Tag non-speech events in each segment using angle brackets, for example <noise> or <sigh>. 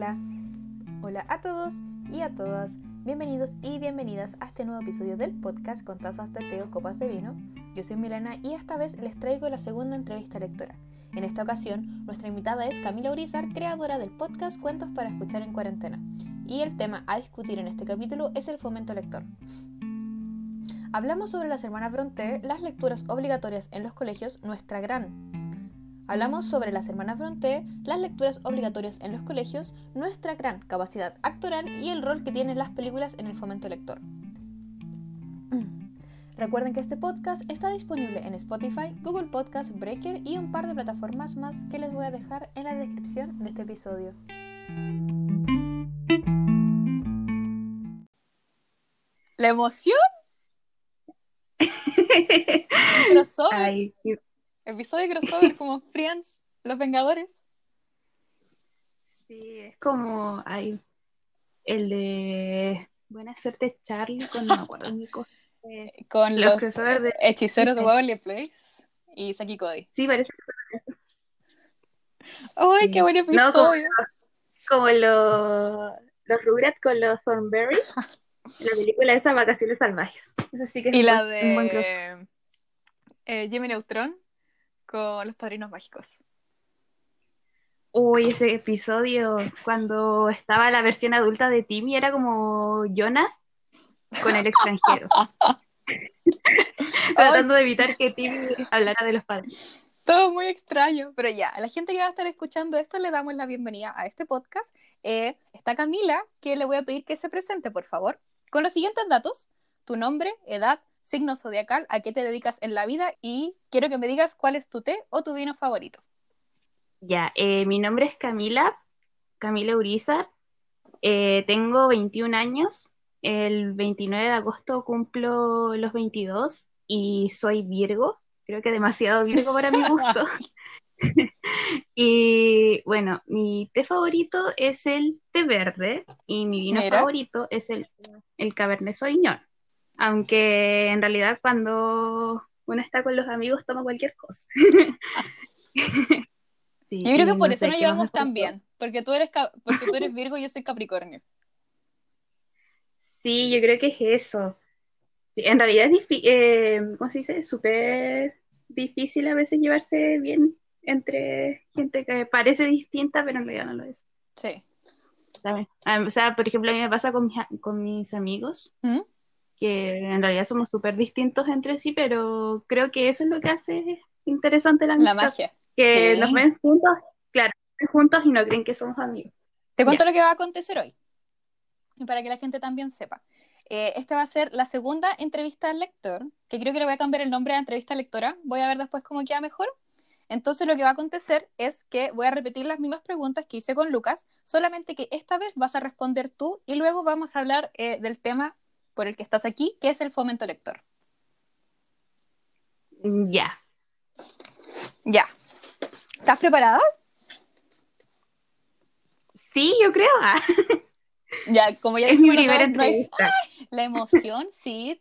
Hola, hola a todos y a todas. Bienvenidos y bienvenidas a este nuevo episodio del podcast con tazas de té o copas de vino. Yo soy Milana y esta vez les traigo la segunda entrevista lectora. En esta ocasión, nuestra invitada es Camila Urizar, creadora del podcast Cuentos para escuchar en cuarentena. Y el tema a discutir en este capítulo es el fomento lector. Hablamos sobre las hermanas Bronte, las lecturas obligatorias en los colegios, nuestra gran Hablamos sobre las hermanas Bronte, las lecturas obligatorias en los colegios, nuestra gran capacidad actoral y el rol que tienen las películas en el fomento lector. Recuerden que este podcast está disponible en Spotify, Google Podcast, Breaker y un par de plataformas más que les voy a dejar en la descripción de este episodio. La emoción. <laughs> Ay, Episodio de crossover como <laughs> Friends, Los Vengadores. Sí, es como hay el de Buena suerte Charlie con no con los, hechiceros de Waverly Place y Saki Cody. Sí, parece que eso. ¡Ay, qué buen episodio! como, los, los Rugrats con los Thornberries. la película esa Vacaciones Salvajes. sí que es y la de un buen eh, Jimmy Neutron con los padrinos mágicos. Uy, ese episodio, cuando estaba la versión adulta de Timmy, era como Jonas con el extranjero. <laughs> <laughs> Tratando de evitar que Timmy hablara de los padres. Todo muy extraño, pero ya, a la gente que va a estar escuchando esto le damos la bienvenida a este podcast. Eh, está Camila, que le voy a pedir que se presente, por favor, con los siguientes datos, tu nombre, edad, signo zodiacal, a qué te dedicas en la vida y quiero que me digas cuál es tu té o tu vino favorito. Ya, eh, mi nombre es Camila, Camila Urizar, eh, tengo 21 años, el 29 de agosto cumplo los 22 y soy Virgo, creo que demasiado Virgo para mi gusto. <laughs> <laughs> y bueno, mi té favorito es el té verde y mi vino favorito es el, el Cabernet Sauvignon. Aunque en realidad cuando uno está con los amigos toma cualquier cosa. <laughs> yo creo que por eso nos llevamos tan bien, porque tú, eres, porque tú eres Virgo y yo soy Capricornio. Sí, yo creo que es eso. en realidad es difícil, eh, ¿cómo se dice? Súper difícil a veces llevarse bien entre gente que parece distinta, pero en realidad no lo es. Sí. O sea, por ejemplo, a mí me pasa con mis, con mis amigos. ¿Mm? Que en realidad somos súper distintos entre sí, pero creo que eso es lo que hace interesante la, la magia. Que nos ven juntos, claro, juntos y no creen que somos amigos. Te cuento lo que va a acontecer hoy, para que la gente también sepa. Eh, esta va a ser la segunda entrevista al lector, que creo que le voy a cambiar el nombre a entrevista lectora. Voy a ver después cómo queda mejor. Entonces lo que va a acontecer es que voy a repetir las mismas preguntas que hice con Lucas, solamente que esta vez vas a responder tú y luego vamos a hablar eh, del tema por el que estás aquí, que es el fomento lector. Ya. Ya. ¿Estás preparada? Sí, yo creo. <laughs> Ya, como ya es mi primera entrevista. <laughs> la emoción, sí.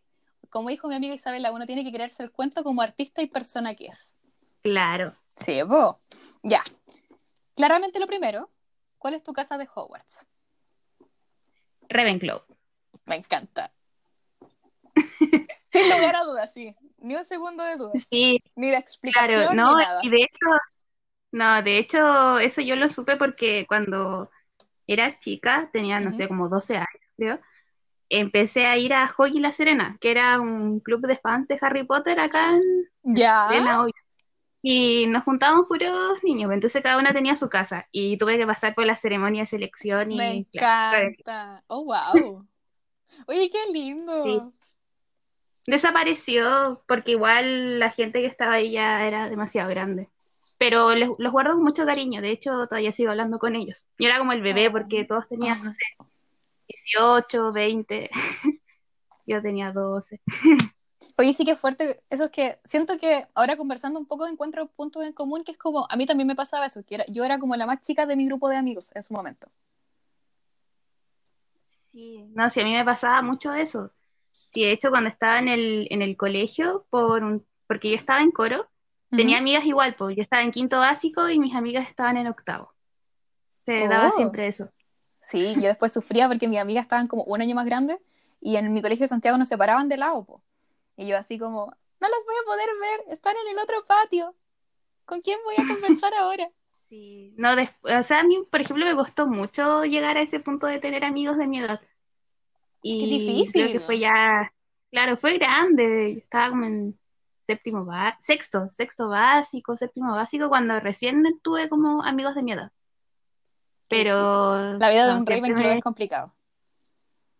Como dijo mi amiga Isabela, uno tiene que creerse el cuento como artista y persona que es. Claro. Sí, vos. Ya. Claramente lo primero, ¿cuál es tu casa de Hogwarts? Ravenclaw. Me encanta. <laughs> Sin lugar a dudas, sí. Ni un segundo de duda. Sí. Ni de explicación. Claro, no, y de hecho, no, de hecho, eso yo lo supe porque cuando era chica, tenía, no sé, como 12 años, creo, empecé a ir a Hockey La Serena, que era un club de fans de Harry Potter acá en. Serena, y nos juntábamos puros niños, entonces cada una tenía su casa y tuve que pasar por la ceremonia de selección y... Me encanta. oh, wow. <laughs> Oye, qué lindo desapareció porque igual la gente que estaba ahí ya era demasiado grande. Pero los guardo con mucho cariño, de hecho todavía sigo hablando con ellos. Yo era como el bebé porque todos tenían, no sé, 18, 20, <laughs> yo tenía 12. Oye, sí que fuerte, eso es que siento que ahora conversando un poco encuentro puntos en común que es como, a mí también me pasaba eso, que yo era como la más chica de mi grupo de amigos en su momento. Sí, no, sí, a mí me pasaba mucho eso. Sí, de hecho, cuando estaba en el, en el colegio, por un, porque yo estaba en coro, tenía amigas igual, pues yo estaba en quinto básico y mis amigas estaban en octavo. Se daba oh. siempre eso. Sí, yo después sufría porque mis amigas estaban como un año más grandes y en mi colegio de Santiago nos separaban de lado, po. Y yo así como, no las voy a poder ver, están en el otro patio. ¿Con quién voy a conversar ahora? <laughs> Sí, no, o sea, a mí, por ejemplo, me costó mucho llegar a ese punto de tener amigos de mi edad. Y creo que difícil. fue ya, claro, fue grande, estaba como en séptimo, ba- sexto, sexto básico, séptimo básico, cuando recién tuve como amigos de mi edad. Pero, La vida de un Ravenclaw me- es complicado.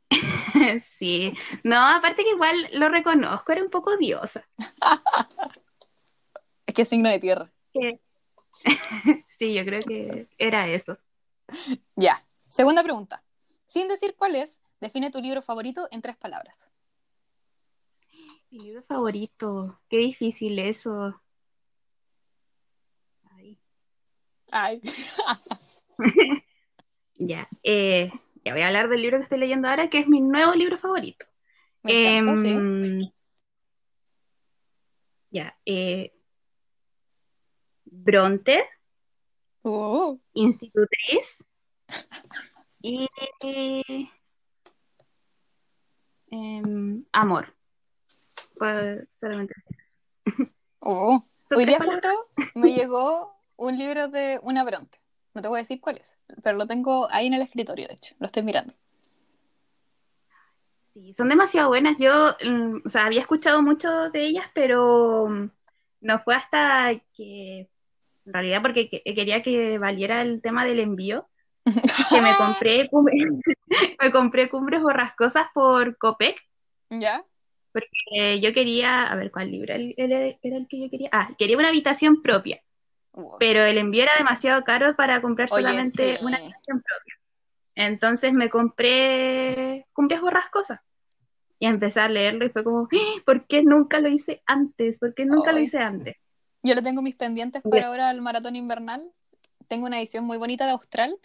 <laughs> Sí, no, aparte que igual lo reconozco, era un poco diosa. <laughs> Es que es signo de tierra. <laughs> Sí, yo creo que era eso. Ya. Segunda pregunta. Sin decir cuál es, define tu libro favorito en tres palabras. Mi libro favorito, qué difícil eso. Ay. Ay. <laughs> Ya, eh, ya voy a hablar del libro que estoy leyendo ahora, que es mi nuevo libro favorito. Me encanta, sí. Em, Ya, eh, Bronte, Uh, Institutriz y em, Amor. Pues solamente eso. Son Hoy día palabras. justo me llegó un libro de una Bronte. No te voy a decir cuál es, pero lo tengo ahí en el escritorio, de hecho. Lo estoy mirando. Sí, son demasiado buenas. Yo, mm, o sea, había escuchado mucho de ellas, pero mm, no fue hasta que, en realidad, porque que- quería que valiera el tema del envío, <laughs> que me compré, <laughs> me compré cumbres borrascosas por Copec. ¿Ya? Eh, yo quería, a ver, ¿cuál libro era el, era- era el que yo quería? Ah, quería una habitación propia, pero el envío era demasiado caro para comprar Oye, solamente sí. una habitación propia. Entonces me compré cumbres borrascosas y empecé a leerlo y fue como, "¡Ah! ¿por qué nunca lo hice antes? ¿Por qué nunca lo hice antes? Yo lo tengo mis pendientes para ahora el maratón invernal. Tengo una edición muy bonita de Austral.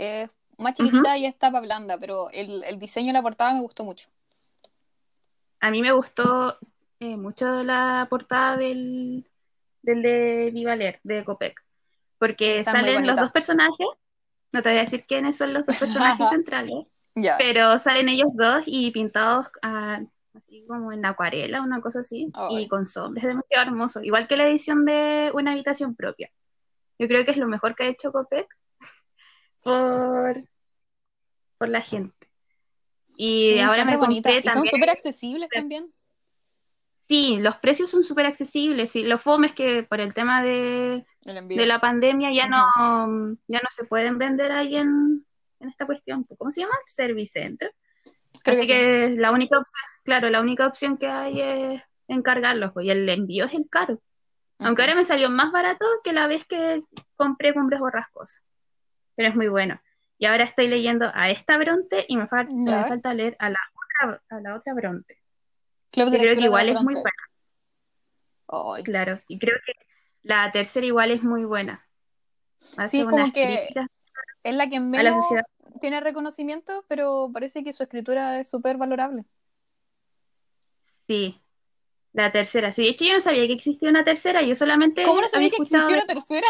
Es más chiquitita y es tapa blanda, pero el, el diseño de la portada me gustó mucho. A mí me gustó eh, mucho la portada del, del de Viva Leer, de Copec, porque Está salen los dos personajes, no te voy a decir quiénes son los dos personajes <laughs> centrales, pero salen ellos dos y pintados ah, así como en acuarela, una cosa así, y con sombras, es demasiado hermoso, igual que la edición de Una habitación propia. Yo creo que es lo mejor que ha hecho Copec por, por la gente. Y Sí, ahora me bonita. Y son también súper accesibles también. Sí, los precios son súper accesibles. Sí, lo fome es que por el tema de, El de la pandemia ya no, ya no se pueden vender ahí en, en esta cuestión. ¿Cómo se llama? Servicentro. Creo Así que sí. que la única opción, claro, la única opción que hay es encargarlos, pues, y el envío es el caro. Aunque ahora me salió más barato que la vez que compré cumbres borrascosas. Pero es muy bueno. Y ahora estoy leyendo a esta Bronte y me, fal- Ya. me falta leer a la otra, a la otra Bronte. Club de creo que de igual la es muy buena. Claro, y creo que la tercera igual es muy buena. Hace Sí, como que Es la que la menos sociedad. tiene reconocimiento, pero parece que su escritura es súper valorable. Sí, la tercera. Sí, de hecho yo no sabía que existía una tercera, yo solamente ¿Cómo no había sabía que escuchado, existía una tercera?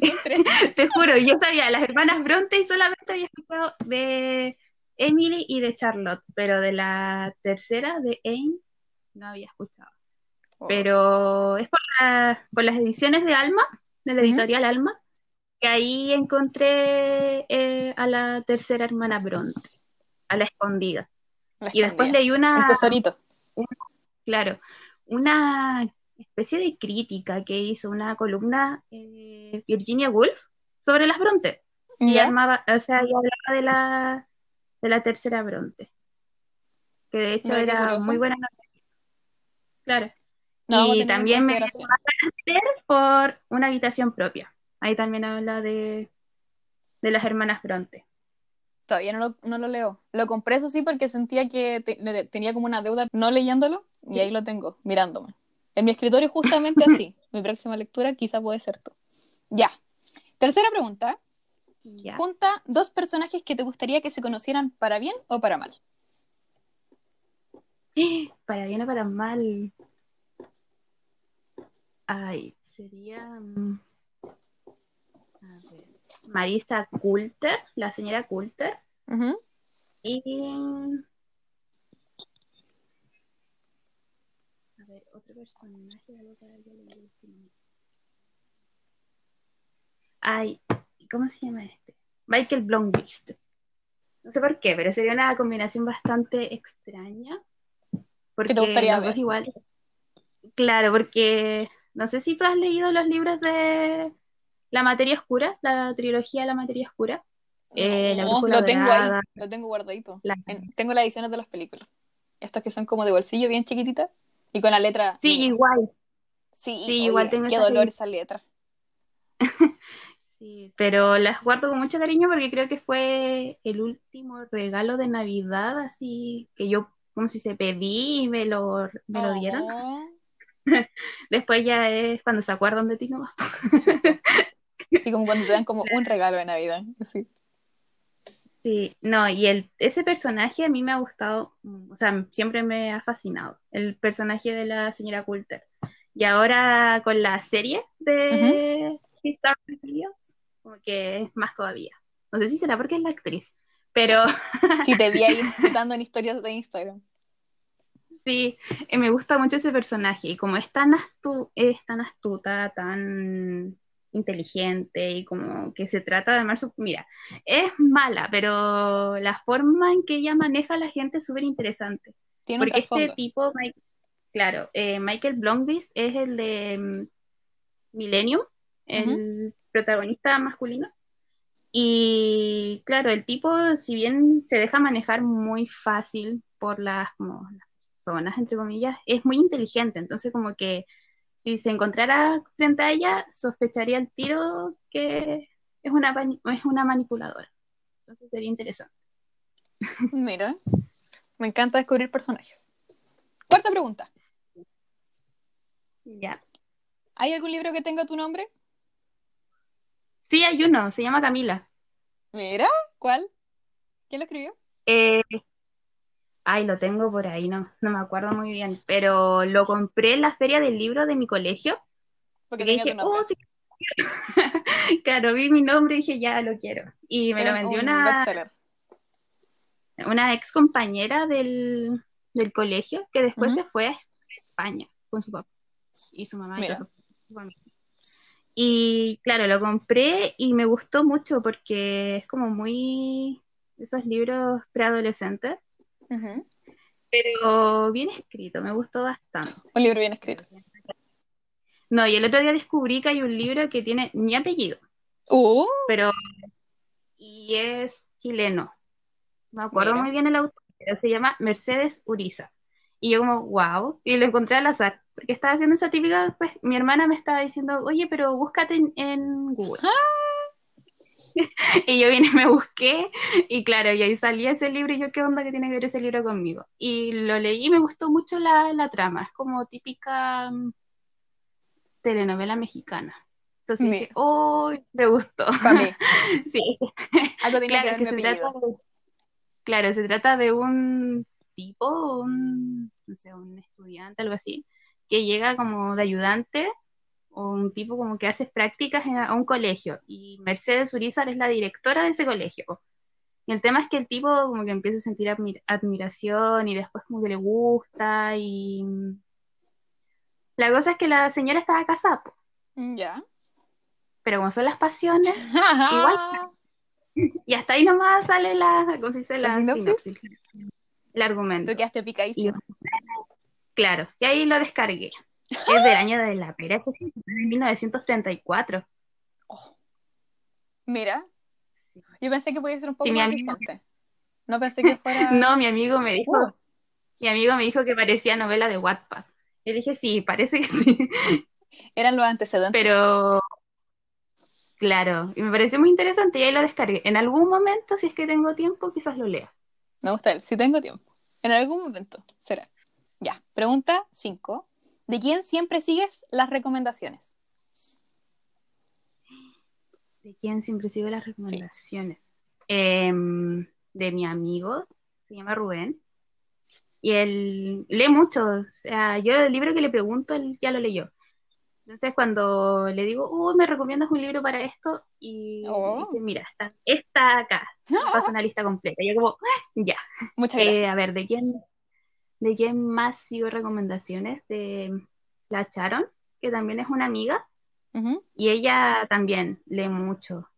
<laughs> Te juro, yo sabía las hermanas Bronte y solamente había escuchado de Emily y de Charlotte, pero de la tercera, de Anne, no había escuchado. Pero es por, la- por las ediciones de Alma, de la editorial Alma, que ahí encontré eh, a la tercera hermana Bronte, a la escondida. La Y después leí una, El tesorito. claro, una especie de crítica que hizo una columna eh, Virginia Woolf sobre las Bronte. Y o sea, y hablaba de la, de la tercera Bronte. Que de hecho era curioso. muy buena noticia. Claro. No, y también me por una habitación propia. Ahí también habla de, de las hermanas Bronte. Todavía no lo, no lo leo. Lo compré, eso sí, porque sentía que te- tenía como una deuda no leyéndolo, y ahí lo tengo, mirándome. En mi escritorio justamente así. <laughs> Mi próxima lectura quizá puede ser tú. Ya. Tercera pregunta. Ya. Junta dos personajes que te gustaría que se conocieran para bien o para mal. <gasps> Para bien o para mal. Ay, sería. mm, A ver. Marisa Coulter, la señora Coulter. Y. ver, otro personaje de algo que leído últimamente. Ay, ¿cómo se llama este? Michael Blomqvist. No sé por qué, pero sería una combinación bastante extraña. Porque te gustaría ver? igual. Claro, porque no sé si tú has leído los libros de La Materia Oscura, la trilogía de La Materia Oscura. Eh, La No, Brújula lo tengo ahí, lo tengo guardadito. La- En- tengo las ediciones de las películas. Estos que son como de bolsillo, bien chiquititas, y con la letra. Sí, igual. Sí, sí, igual tengo qué dolor esa letra. <laughs> Sí, pero las guardo con mucho cariño porque creo que fue el último regalo de Navidad, así que yo, como si se pedí y me lo, me lo dieron. Oh, <laughs> Después ya es cuando se acuerdan de ti nomás. Sí, como cuando te dan como un regalo de Navidad. Sí. Sí, no, y el, ese personaje a mí me ha gustado, mm, o sea, siempre me ha fascinado, el personaje de la señora Coulter. Y ahora con la serie de His Dark Materials, como que es más todavía. No sé si será porque es la actriz, pero <laughs> Sí, te vi ahí citando en historias de Instagram. sí, eh, me gusta mucho ese personaje. Y como es tan, astu- es tan astuta, tan inteligente y como que se trata de armar su... Mira, es mala, pero la forma en que ella maneja a la gente es súper interesante. Porque este tipo, Mike- claro, eh, Michael Blomqvist es el de mm, Millennium, el protagonista masculino. Y claro, el tipo, si bien se deja manejar muy fácil por las, como, las personas, entre comillas, es muy inteligente. Entonces, como que si se encontrara frente a ella, sospecharía el tiro que es una, es una manipuladora. Entonces sería interesante. Mira, me encanta descubrir personajes. Cuarta pregunta. Ya. ¿Hay algún libro que tenga tu nombre? Sí, hay uno, se llama Camila. Mira, ¿cuál? ¿Quién lo escribió? Eh, ay, lo tengo por ahí, no, no me acuerdo muy bien, pero lo compré en la feria del libro de mi colegio. Porque dije, oh, sí. <laughs> Claro, vi mi nombre y dije, ya lo quiero. Y me Es lo vendió un una, bestseller. una ex compañera del, del colegio que después se fue a España con su papá y su mamá Mira. su. Y claro, lo compré y me gustó mucho porque es como muy esos libros preadolescentes, Pero bien escrito, me gustó bastante. Un libro bien escrito. No, y el otro día descubrí que hay un libro que tiene mi apellido, Uh, pero y es chileno. No me acuerdo Mira. muy bien el autor, se llama Mercedes Uriza. Y yo como, wow, y lo encontré al azar, porque estaba haciendo esa típica, pues mi hermana me estaba diciendo, oye, pero búscate en, en Google. <laughs> Y yo vine y me busqué, y claro, y ahí salía ese libro, y yo, ¿qué onda que tiene que ver ese libro conmigo? Y lo leí y me gustó mucho la, la trama, es como típica mm, telenovela mexicana. Entonces dije, Mira. oh, me gustó. para mí. <laughs> Sí, Algo claro, que que se trata de, claro, se trata de un tipo, un, no sé, un estudiante, algo así, que llega como de ayudante o un tipo como que hace prácticas en- a un colegio y Mercedes Urizar es la directora de ese colegio. Y el tema es que el tipo como que empieza a sentir admir- admiración y después como que le gusta y la cosa es que la señora estaba casada, Mm, Ya. pero como son las pasiones, Igual. <laughs> y hasta ahí nomás sale la, ¿cómo se dice? ¿La La sinopsis? el argumento. Tú quedaste picadísima. Claro, y ahí lo descargué. Es del año de la pera, eso sí, de 1934. Oh. Mira, yo pensé que podía ser un poco Sí, más. No pensé que fuera. <laughs> No, mi amigo me dijo, Uh, mi amigo me dijo que parecía novela de Wattpad. Y dije, sí, parece que sí. <laughs> eran los antecedentes. Pero, claro, y me pareció muy interesante y ahí lo descargué. En algún momento, si es que tengo tiempo, quizás lo lea. Me gusta él, si tengo tiempo. En algún momento será. Ya. Pregunta 5. ¿De quién siempre sigues las recomendaciones? ¿De quién siempre sigo las recomendaciones? Em, de mi amigo, se llama Rubén. Y él lee mucho, o sea, yo el libro que le pregunto, él ya lo leyó. Entonces cuando le digo, uy, me recomiendas un libro para esto, y Oh. dice, mira, está, está acá, me <laughs> pasa una lista completa. Y yo como, "Ah, ya. Muchas Eh, gracias. a ver, ¿de quién, ¿de quién más sigo recomendaciones? De la Sharon, que también es una amiga, y ella también lee mucho.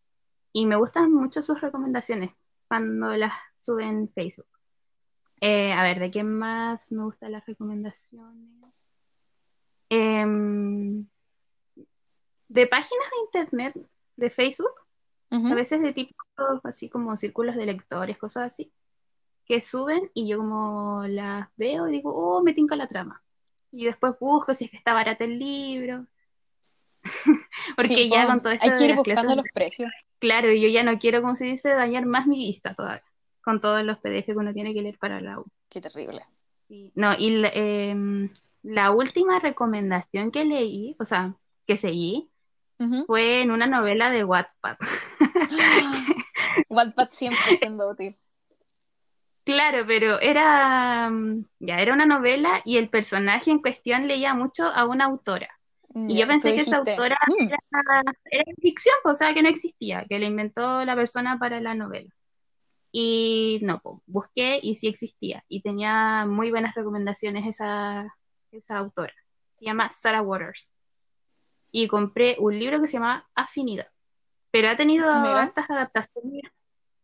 Y me gustan mucho sus recomendaciones cuando las sube en Facebook. Eh, a ver, ¿de quién más me gustan las recomendaciones? Em, de páginas de internet de Facebook, a veces de tipo así como círculos de lectores, cosas así, que suben y yo como las veo y digo, oh, me tinca la trama. Y después busco si es que está barato el libro. <laughs> Porque Sí, ya con todo esto hay que ir clases buscando los precios. Claro, y yo ya no quiero, como se dice, dañar más mi vista todavía, con todos los PDF que uno tiene que leer para la U. Qué terrible. Sí. No, y la, em, la última recomendación que leí, o sea, que seguí, fue en una novela de Wattpad. <laughs> <gasps> Wattpad siempre siendo útil. Claro, pero era, mm, ya, era una novela y el personaje en cuestión leía mucho a una autora. Y Ya, yo pensé que esa autora "Mm, era, era ficción, o sea, que no existía, que la inventó la persona para la novela. Y no, po, busqué y sí existía. Y tenía muy buenas recomendaciones esa, esa autora. Se llama Sarah Waters. Y compré un libro que se llama Afinidad. Pero ha tenido Mira. adaptaciones,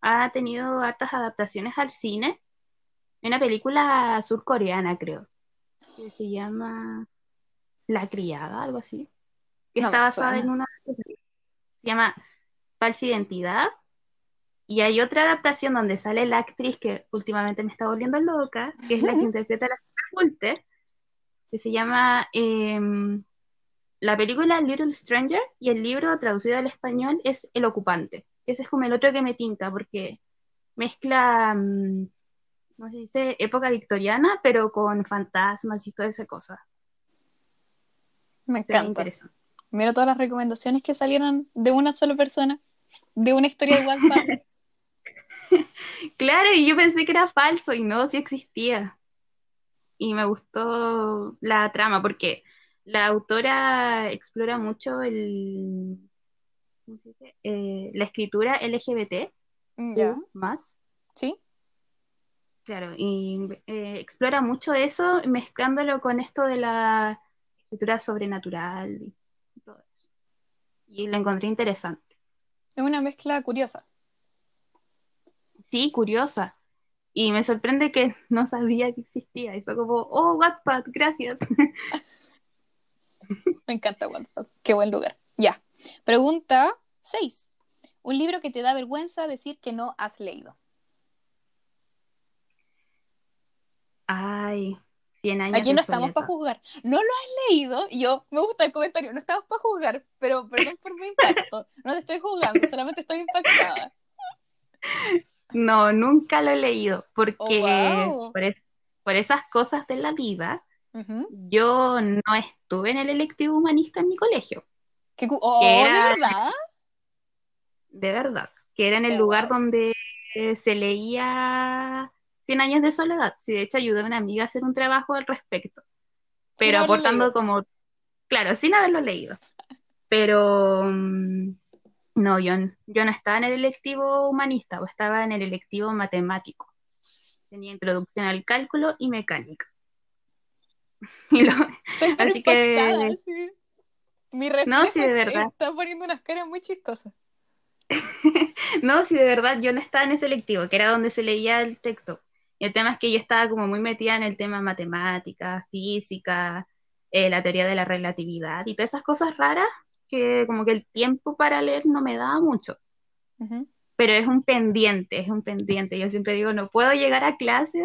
ha tenido hartas adaptaciones al cine. Una película surcoreana, creo, que se llama La Criada, algo así. Que No está basada en una. Se llama Falsa Identidad. Y hay otra adaptación donde sale la actriz que últimamente me está volviendo loca, que es la que interpreta a la Gulte, que se llama em, la película Little Stranger y el libro traducido al español es El Ocupante. Ese es como el otro que me tinca porque mezcla, mm, ¿cómo se dice? Época victoriana, pero con fantasmas y toda esa cosa. Me encanta. Mira todas las recomendaciones que salieron de una sola persona, de una historia de Wattpad. <laughs> Claro, y yo pensé que era falso y no, sí existía. Y me gustó la trama porque la autora explora mucho el, ¿cómo se dice? Eh, la escritura LGBT Ya, más. ¿sí? Claro, y eh, explora mucho eso mezclándolo con esto de la escritura sobrenatural y todo eso. Y lo encontré interesante. Es una mezcla curiosa. Sí, curiosa. Y me sorprende que no sabía que existía. Y fue como, oh, Wattpad, gracias. <laughs> Me encanta Wattpad. Qué buen lugar. Ya. Pregunta 6. Un libro que te da vergüenza decir que no has leído. Ay, 100 años Aquí no estamos para juzgar. ¿No lo has leído? Y yo, me gusta el comentario, no estamos para juzgar, pero perdón por mi impacto. No te estoy juzgando, <laughs> solamente estoy impactada. No, nunca lo he leído porque Oh, wow. por, es- por esas cosas de la vida, yo no estuve en el electivo humanista en mi colegio, Qué oh, Que ¿de verdad? de verdad, que era en el lugar donde eh, se leía Cien años de soledad. Sí, de hecho ayudé a una amiga a hacer un trabajo al respecto, pero aportando leído. como, claro, sin haberlo leído. Pero mm, no, yo, yo no estaba en el electivo humanista, o estaba en el electivo matemático. Tenía introducción al cálculo y mecánica. <laughs> Y lo- Así que- sí. Mi No, sí, de verdad. está poniendo unas caras muy chistosas. <laughs> No, sí, de verdad, yo no estaba en ese electivo, que era donde se leía el texto. Y el tema es que yo estaba como muy metida en el tema matemática, física, eh, la teoría de la relatividad y todas esas cosas raras que como que el tiempo para leer no me daba mucho. Pero es un pendiente, es un pendiente. Yo siempre digo, no puedo llegar a clases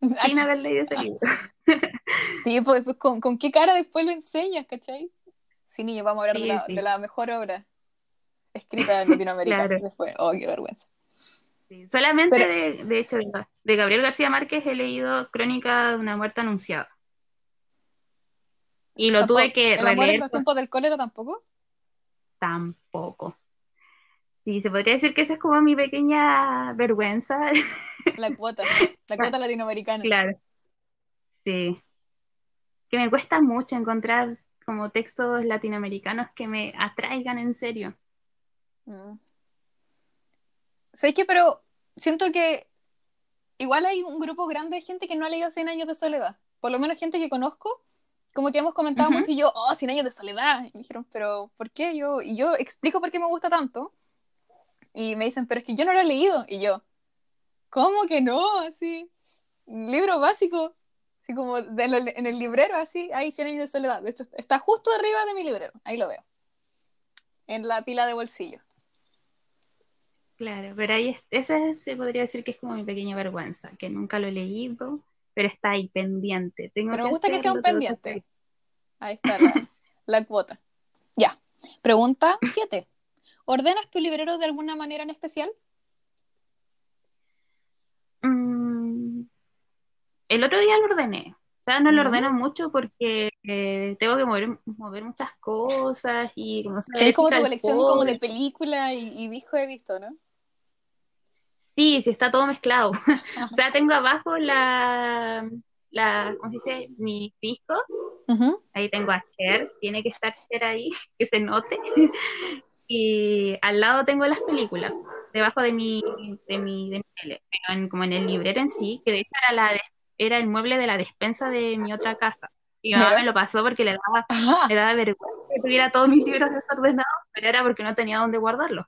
<laughs> sin haber leído ese libro. <laughs> Sí, pues, pues, ¿con, con qué cara después lo enseñas, cachai? Sí, niño, vamos a hablar Sí, de, la, sí. de la mejor obra escrita en Latinoamérica. Claro. Después, oh, qué vergüenza. Sí, Solamente Pero- de, de hecho, de, Gabriel García Márquez he leído Crónica de una muerte anunciada. Y lo Tampoco- tuve que ¿El amor en releer los tiempos del cólera tampoco? tampoco. Sí, se podría decir que esa es como mi pequeña vergüenza. La cuota, la cuota <laughs> latinoamericana. Claro. Sí. Que me cuesta mucho encontrar como textos latinoamericanos que me atraigan en serio. Mm. ¿Sabes qué? Pero siento que igual hay un grupo grande de gente que no ha leído Cien años de soledad. Por lo menos gente que conozco, como que hemos comentado mucho y yo, oh, Cien años de soledad. Y me dijeron, pero ¿por qué? Yo, y yo explico por qué me gusta tanto. Y me dicen, pero es que yo no lo he leído. Y yo, ¿cómo que no? Así, libro básico. Así como de lo- en el librero, así, hay Cien años de soledad. De hecho, está justo arriba de mi librero. Ahí lo veo. En la pila de bolsillo. Claro, pero ahí es- esa se podría decir que es como mi pequeña vergüenza, que nunca lo he leído, pero está ahí pendiente. Tengo Pero me gusta que sea un pendiente. Ahí está la, <laughs> la cuota. Ya. Pregunta 7. ¿Ordenas tu librero de alguna manera en especial? Mm, el otro día lo ordené. O sea, no lo ordeno mucho porque eh, tengo que mover, mover muchas cosas y como se Tenés como tu colección como de película y, y disco he visto, ¿no? Sí, sí, está todo mezclado. <laughs> O sea, tengo abajo la, la, ¿cómo se dice? Mi disco. Ujú. Ahí tengo a Cher, tiene que estar Cher ahí, <laughs> que se note. Y al lado tengo las películas, debajo de mi, de mi, de mi tele, pero en- como en el librero en sí, que de hecho era, la de- era el mueble de la despensa de mi otra casa. Y mi mamá Mira. me lo pasó porque le daba, Ajá. le daba vergüenza que tuviera todos mis libros desordenados, pero era porque no tenía dónde guardarlos.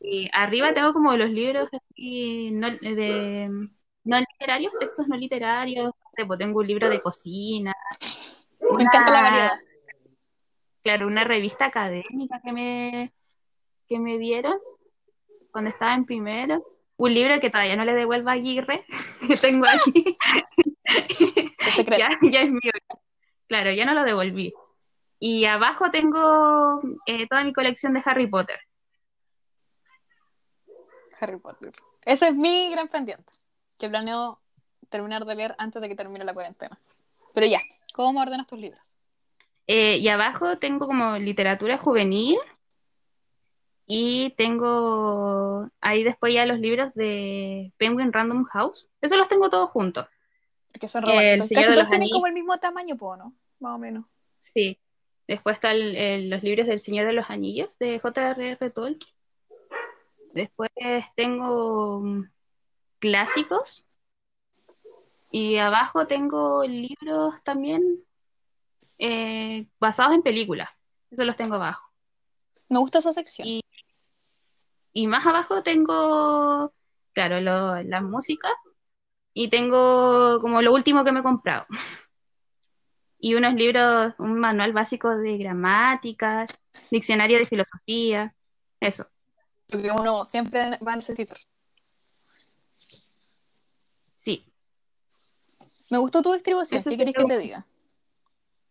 Y arriba tengo como los libros así, no, de, no literarios, textos no literarios. Tipo, tengo un libro de cocina. Me encanta la variedad. Claro, una revista académica que me, que me dieron cuando estaba en primero. Un libro que todavía no le devuelvo a Aguirre, <laughs> que tengo aquí. <laughs> Ya, ya es mío. Claro, ya no lo devolví. Y abajo tengo eh, toda mi colección de Harry Potter. Harry Potter. Ese es mi gran pendiente, que planeo terminar de leer antes de que termine la cuarentena. Pero ya, ¿cómo ordenas tus libros? Eh, y abajo tengo como literatura juvenil y tengo ahí después ya los libros de Penguin Random House. Esos los tengo todos juntos. Que son. Señor Casi todos tienen Anillos. como el mismo tamaño, po, ¿no? Más o menos. Sí. Después están los libros del Señor de los Anillos de J.R.R. Tolkien. Después tengo mm, clásicos. Y abajo tengo libros también eh, basados en películas. Esos los tengo abajo. Me gusta esa sección. Y, y más abajo tengo, claro, lo- la música. Y tengo como lo último que me he comprado. <laughs> Y unos libros, un manual básico de gramática, diccionario de filosofía, eso. Lo que uno siempre va a necesitar. Sí, Me gustó tu distribución. Eso ¿Qué querés que te diga?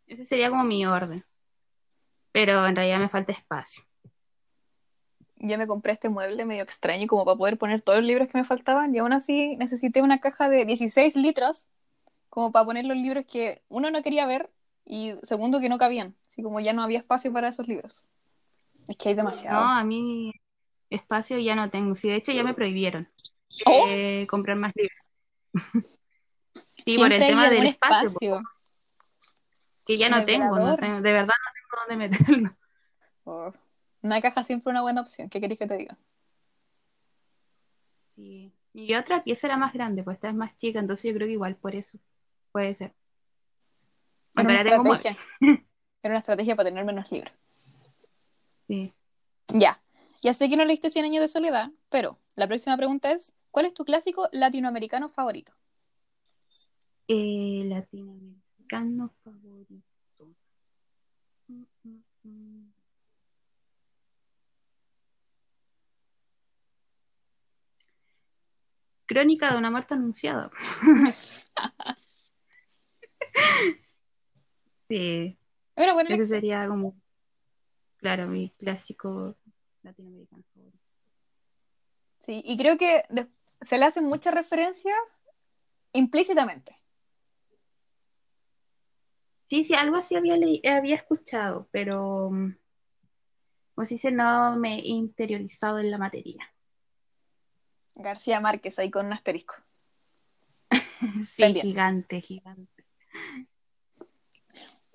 ese sería como mi orden. Pero en realidad me falta espacio. Yo me compré este mueble medio extraño como para poder poner todos los libros que me faltaban y aún así necesité una caja de 16 litros como para poner los libros que uno no quería ver y segundo que no cabían, así como ya no había espacio para esos libros. Es que hay No, demasiado. a mí espacio ya no tengo. Sí, de hecho ya me prohibieron Oh. eh, comprar más libros. <laughs> Sí, Siempre por el tema del espacio, espacio. que ya no no tengo- de verdad no tengo dónde meterlo. Oh. Una caja siempre una buena opción. ¿Qué querés que te diga? Sí. Y otra pieza era más grande, pues esta es más chica, entonces yo creo que igual por eso puede ser. Era una estrategia. <laughs> Era una estrategia para tener menos libros. Sí. Ya. Ya sé que no leíste 100 años de soledad, pero la próxima pregunta es, ¿cuál es tu clásico latinoamericano favorito? Eh, latinoamericano favorito. Mm, mm, mm. Crónica de una muerte anunciada. <laughs> Sí, ese elección. sería como, claro, mi clásico latinoamericano favorito. Sí, y creo que se le hacen muchas referencias implícitamente. Sí, sí, algo así había, había escuchado, pero mm, como se dice, no me he interiorizado en la materia. García Márquez ahí con un asterisco. <laughs> Sí, Pendiente. gigante, gigante.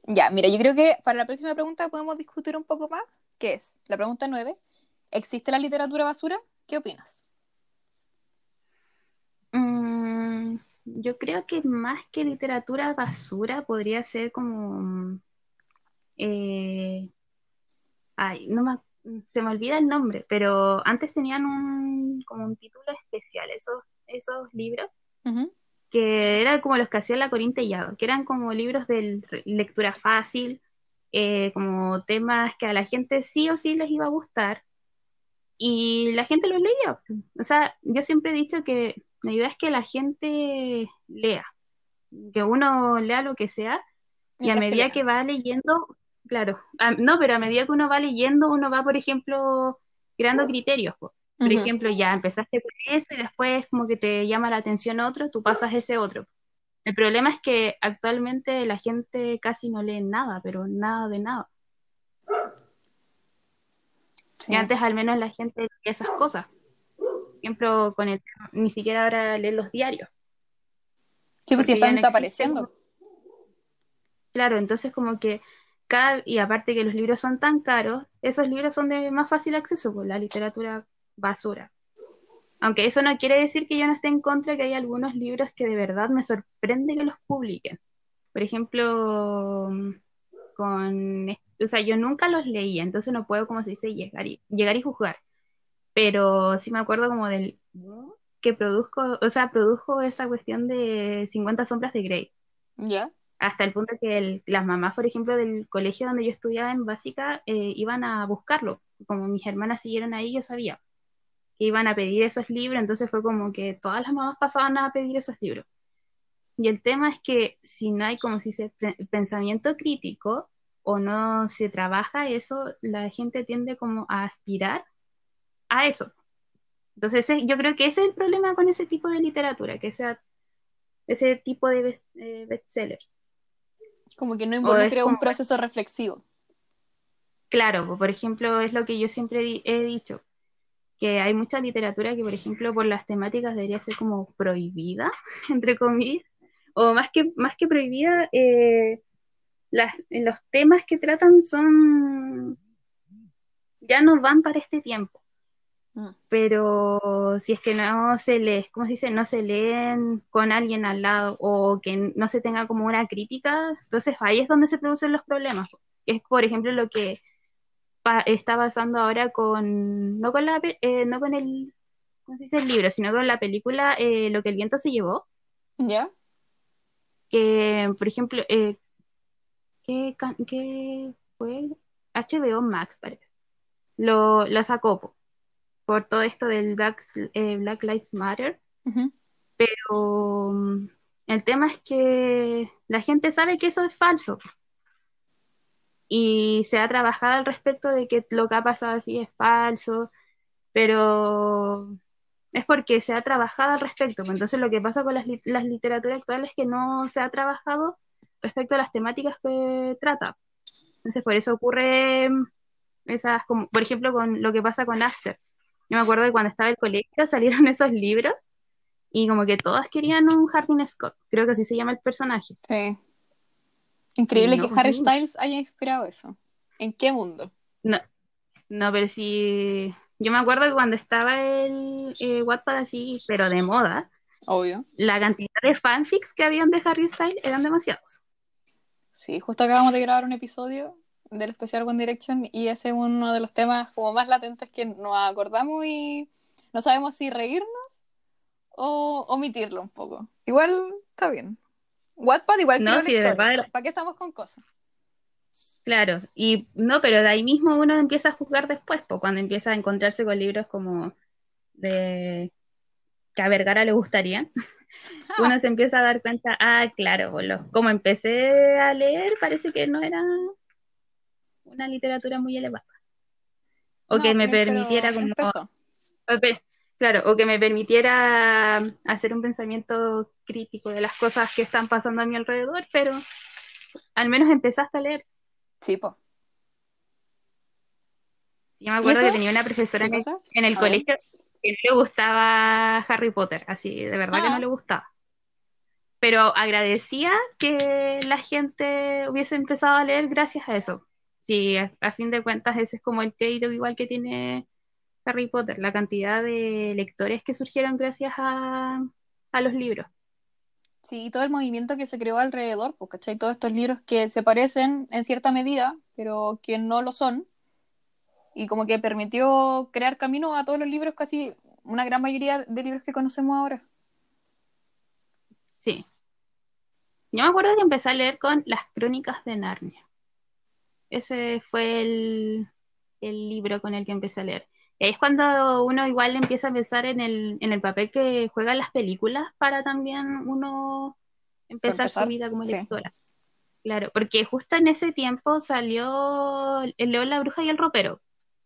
Ya, mira, yo creo que para la próxima pregunta podemos discutir un poco más, que es la pregunta 9. ¿Existe la literatura basura? ¿Qué opinas? Mm, yo creo que más que literatura basura podría ser como... eh, ay, no me, se me olvida el nombre, pero antes tenían un, como un título especial, esos, esos libros, que eran como los que hacía la Corín Tellado, que eran como libros de lectura fácil, eh, como temas que a la gente sí o sí les iba a gustar, y la gente los leía. O sea, yo siempre he dicho que la idea es que la gente lea, que uno lea lo que sea, y a Mientras que medida que va leyendo, claro, a- no, pero a medida que uno va leyendo, uno va, por ejemplo, creando criterios. po. Por ejemplo, ya empezaste con eso y después como que te llama la atención otro, tú pasas ese otro. El problema es que actualmente la gente casi no lee nada, pero nada de nada. Sí. Y antes al menos la gente leía esas cosas. Por ejemplo, con el, ni siquiera ahora leen los diarios. Sí, pues están no desapareciendo. Claro, entonces como que y aparte que los libros son tan caros, esos libros son de más fácil acceso por la literatura basura. Aunque eso no quiere decir que yo no esté en contra que hay algunos libros que de verdad me sorprende que los publiquen. Por ejemplo, con, o sea, yo nunca los leía, entonces no puedo, como se dice, llegar y, llegar y juzgar. Pero sí me acuerdo como del que produjo, o sea, produjo esa cuestión de 50 sombras de Grey ¿Ya? Hasta el punto que las mamás, por ejemplo, del colegio donde yo estudiaba en básica, eh, iban a buscarlo. Como mis hermanas siguieron ahí, yo sabía que iban a pedir esos libros, entonces fue como que todas las mamás pasaban a pedir esos libros. Y el tema es que si no hay, como si se pensamiento crítico o no se trabaja eso, la gente tiende como a aspirar a eso. Entonces yo creo que ese es el problema con ese tipo de literatura, que ese tipo de best- eh, bestseller. Como que no involucre un proceso reflexivo. Claro, po- por ejemplo, es lo que yo siempre he dicho, que hay mucha literatura que, por ejemplo, por las temáticas debería ser como prohibida, <laughs> entre comillas, o más que, más que prohibida, eh, las, los temas que tratan son, ya no van para este tiempo. Pero si es que no se lee, ¿cómo se dice? No se leen con alguien al lado o que no se tenga como una crítica, entonces ahí es donde se producen los problemas. Es, por ejemplo, lo que pa- está pasando ahora con, no con la, eh, no con el, ¿cómo se dice? El libro, sino con la película eh, Lo que el viento se llevó, ¿Ya? que, por ejemplo, eh, ¿qué, fue? HBO Max, parece. Lo, lo sacó por todo esto del Black, eh, Black Lives Matter, pero mm, el tema es que la gente sabe que eso es falso. Y se ha trabajado al respecto de que lo que ha pasado así es falso, pero es porque se ha trabajado al respecto. Pues Entonces lo que pasa con las, las literaturas actuales es que no se ha trabajado respecto a las temáticas que trata. Entonces por eso ocurre mm, esas, como por ejemplo con lo que pasa con After. Yo me acuerdo que cuando estaba en el colegio <laughs> salieron esos libros y como que todas querían un Hardin Scott, creo que así se llama el personaje. Sí. Increíble No, que Harry. Styles haya inspirado eso. ¿En qué mundo? No, no, pero sí, yo me acuerdo que cuando estaba el eh, Wattpad así, pero de moda, Obvio. la cantidad de fanfics que habían de Harry Styles eran demasiados. Sí, justo acabamos de grabar un episodio del especial One Direction y ese es uno de los temas como más latentes que nos acordamos y no sabemos si reírnos o omitirlo un poco. Igual está bien. Wattpad igual No, sí, de ¿Para qué estamos con cosas? Claro, y no, pero de ahí mismo uno empieza a juzgar después, pues, cuando empieza a encontrarse con libros como de que a Vergara le gustaría, <laughs> uno se empieza a dar cuenta, ah, claro, pues, lo- como empecé a leer, parece que no era una literatura muy elevada. O No, que me permitiera como empezó. O pe- Claro, o que me permitiera hacer un pensamiento crítico de las cosas que están pasando a mi alrededor, pero al menos empezaste a leer. Sí, po. Yo me acuerdo que tenía una profesora ¿Qué en el, cosa? en el A ver. colegio que no le gustaba Harry Potter, así, de verdad que Ah. no le gustaba. pero agradecía que la gente hubiese empezado a leer gracias a eso. Sí, a, a fin de cuentas ese es como el crédito igual que tiene Harry Potter, la cantidad de lectores que surgieron gracias a, a los libros. Sí, y todo el movimiento que se creó alrededor, pues, ¿cachai? Todos estos libros que se parecen en cierta medida, pero que no lo son. Y como que permitió crear camino a todos los libros, casi una gran mayoría de libros que conocemos ahora. Sí. Yo me acuerdo que empecé a leer con Las Crónicas de Narnia. Ese fue el, el libro con el que empecé a leer. Y ahí es cuando uno igual empieza a pensar en el, en el papel que juegan las películas para también uno empezar, empezar, su vida como sí. lectora. Claro, porque justo en ese tiempo salió El León, la Bruja y el Ropero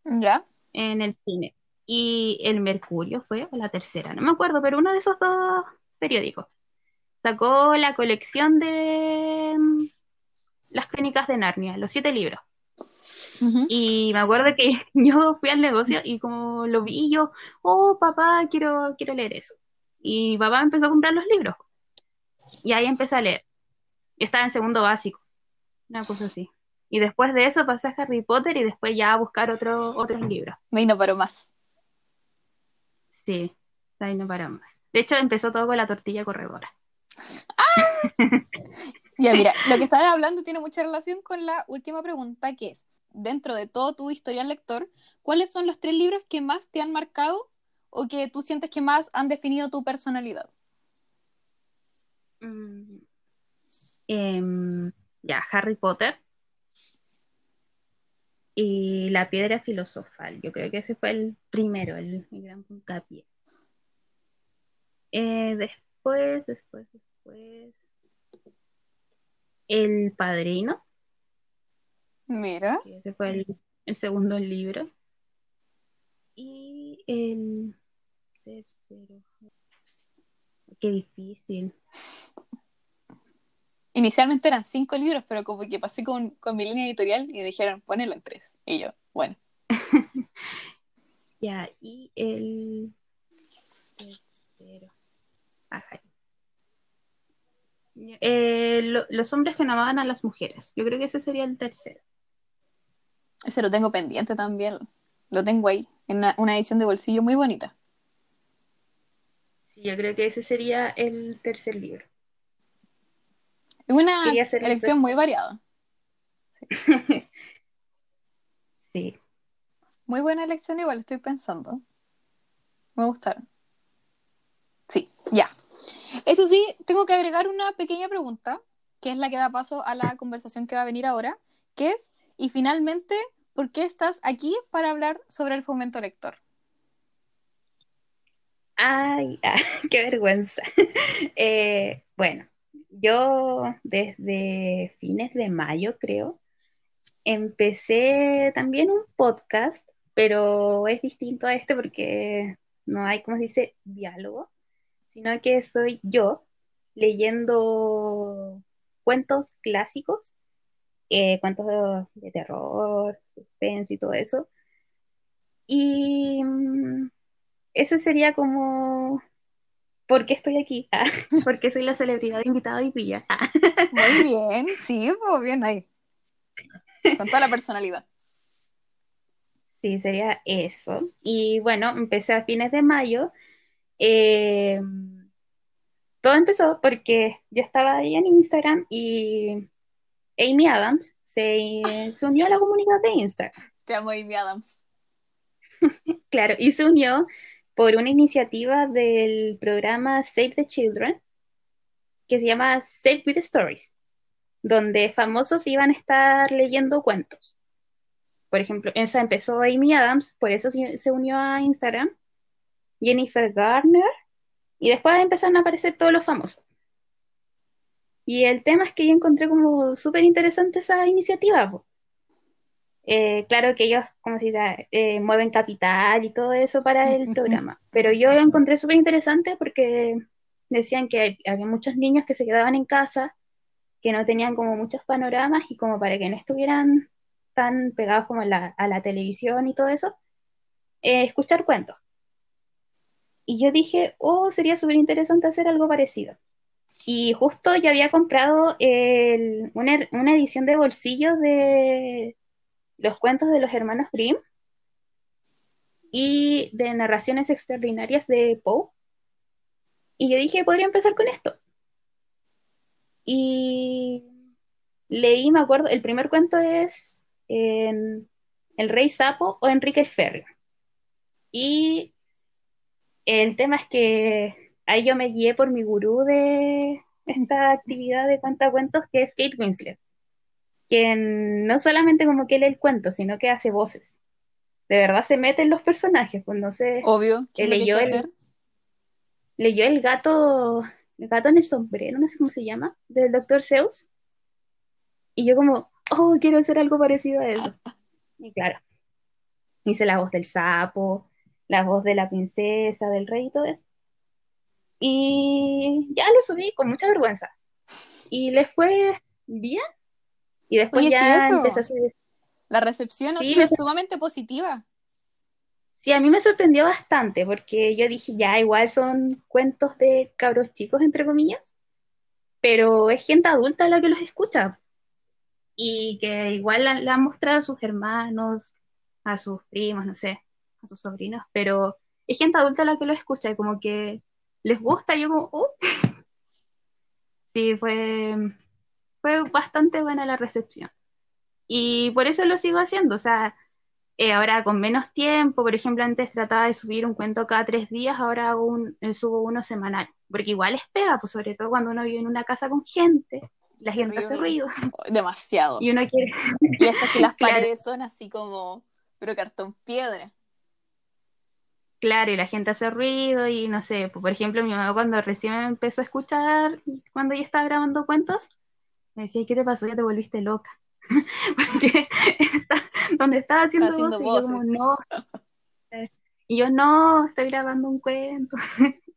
¿Ya? en el cine. Y El Mercurio fue, o la tercera, no me acuerdo, pero uno de esos dos periódicos. Sacó la colección de las crónicas de Narnia, los siete libros. Y me acuerdo que <laughs> yo fui al negocio y como lo vi yo, oh papá, quiero, quiero leer eso. Y mi papá empezó a comprar los libros. Y ahí empecé a leer. Yo estaba en segundo básico, una cosa así. Y después de eso pasé a Harry Potter y después ya a buscar otro, otros libros. Y no paró más. Sí, ahí no para más. De hecho, empezó todo con la tortilla corredora. <laughs> Ya, mira, <laughs> lo que estabas hablando tiene mucha relación con la última pregunta, que es, dentro de todo tu historial lector, ¿cuáles son los tres libros que más te han marcado o que tú sientes que más han definido tu personalidad? Mm. Em, ya, Harry Potter y la piedra filosofal. Yo creo que ese fue el primero, el, el gran puntapié. Eh, después, después, después. El Padrino, Mira, ese fue el, el segundo libro. Y el tercero. Qué difícil. inicialmente eran cinco libros, pero como que pasé con, con mi línea editorial y dijeron, ponelo en tres. Y yo, bueno, <laughs> Ya, y el tercero. Ajá. Eh, lo- los hombres que no amaban a las mujeres. Yo creo que ese sería el tercero. ese lo tengo pendiente también. Lo tengo ahí, en una, una edición de bolsillo muy bonita. Sí, yo creo que ese sería el tercer libro. Es una elección eso. muy variada. <laughs> Sí. Muy buena elección igual, estoy pensando. Me gustaron. Sí, ya. Eso sí, tengo que agregar una pequeña pregunta, que es la que da paso a la conversación que va a venir ahora, que es, y finalmente, ¿por qué estás aquí para hablar sobre el fomento lector? Ay, <laughs> ah, qué vergüenza. <laughs> Eh, bueno, yo desde fines de mayo, creo, empecé también un podcast, pero es distinto a este porque no hay, ¿cómo se dice?, diálogo, sino que soy yo leyendo cuentos clásicos, eh, cuentos de, de terror, suspenso y todo eso. Y mm, eso sería como, ¿por qué estoy aquí? <laughs> Ah, ¿por qué soy la celebridad invitada hoy día? Ah, Muy bien, sí, pues bien ahí. Con toda la personalidad. sí, sería eso. Y bueno, empecé a fines de mayo. Eh, todo empezó porque yo estaba ahí en Instagram y Amy Adams se, se unió a la comunidad de Instagram. Te amo, Amy Adams. <laughs> Claro, y se unió por una iniciativa del programa Save the Children, que se llama Save with Stories, donde famosos iban a estar leyendo cuentos. Por ejemplo, esa empezó Amy Adams, por eso se se unió a Instagram, Jennifer Garner, y después empezaron a aparecer todos los famosos. Y el tema es que yo encontré como súper interesante esa iniciativa. Eh, claro que ellos, como se dice, eh, mueven capital y todo eso para el <laughs> programa, pero yo lo encontré súper interesante porque decían que había muchos niños que se quedaban en casa, que no tenían como muchos panoramas y como para que no estuvieran tan pegados como a la, a la televisión y todo eso, eh, escuchar cuentos. Y yo dije, oh, sería súper interesante hacer algo parecido. Y justo yo había comprado el- una, una edición de bolsillo de los cuentos de los hermanos Grimm y de narraciones extraordinarias de Poe. Y yo dije, podría empezar con esto. Y leí, me acuerdo, el primer cuento es en El Rey Sapo o Enrique el Férreo. Y el tema es que ahí yo me guié por mi gurú de esta actividad de cuentacuentos, que es Kate Winslet, quien no solamente como que lee el cuento, sino que hace voces. De verdad se mete en los personajes, pues no sé, Obvio, ¿qué es lo que hay leyó el, leyó el gato, el gato en el sombrero, no sé cómo se llama, del Dr. Seuss, y yo como, oh, quiero hacer algo parecido a eso. <laughs> Y claro, hice la voz del sapo, la voz de la princesa, del rey y todo eso. Y ya lo subí con mucha vergüenza. Y le fue bien. Y después Oye, sí, ya empecé a subir. La recepción ha Sí, sido sumamente positiva. Sí, a mí me sorprendió bastante porque yo dije, ya, igual son cuentos de cabros chicos, entre comillas, pero es gente adulta la que los escucha y que igual la, la han mostrado a sus hermanos, a sus primos, no sé, a sus sobrinos, pero es gente adulta la que los escucha y como que les gusta, yo como, oh. <laughs> Sí, fue, fue bastante buena la recepción. Y por eso lo sigo haciendo, o sea, eh, ahora con menos tiempo, por ejemplo, antes trataba de subir un cuento cada tres días, ahora hago un, eh, subo uno semanal, porque igual es pega, pues sobre todo cuando uno vive en una casa con gente, la gente hace Horrible. ruido <laughs> Demasiado. y uno quiere, Y eso que las <laughs> Claro. paredes son así como, pero cartón piedra. Claro, y la gente hace ruido y no sé, pues, por ejemplo, mi mamá cuando recién me empezó a escuchar, cuando yo estaba grabando cuentos, me decía, ¿qué te pasó? Ya te volviste loca. <laughs> Porque está- donde estaba haciendo haciendo voces, y yo como, no. Y yo, no, estoy grabando un cuento. <laughs>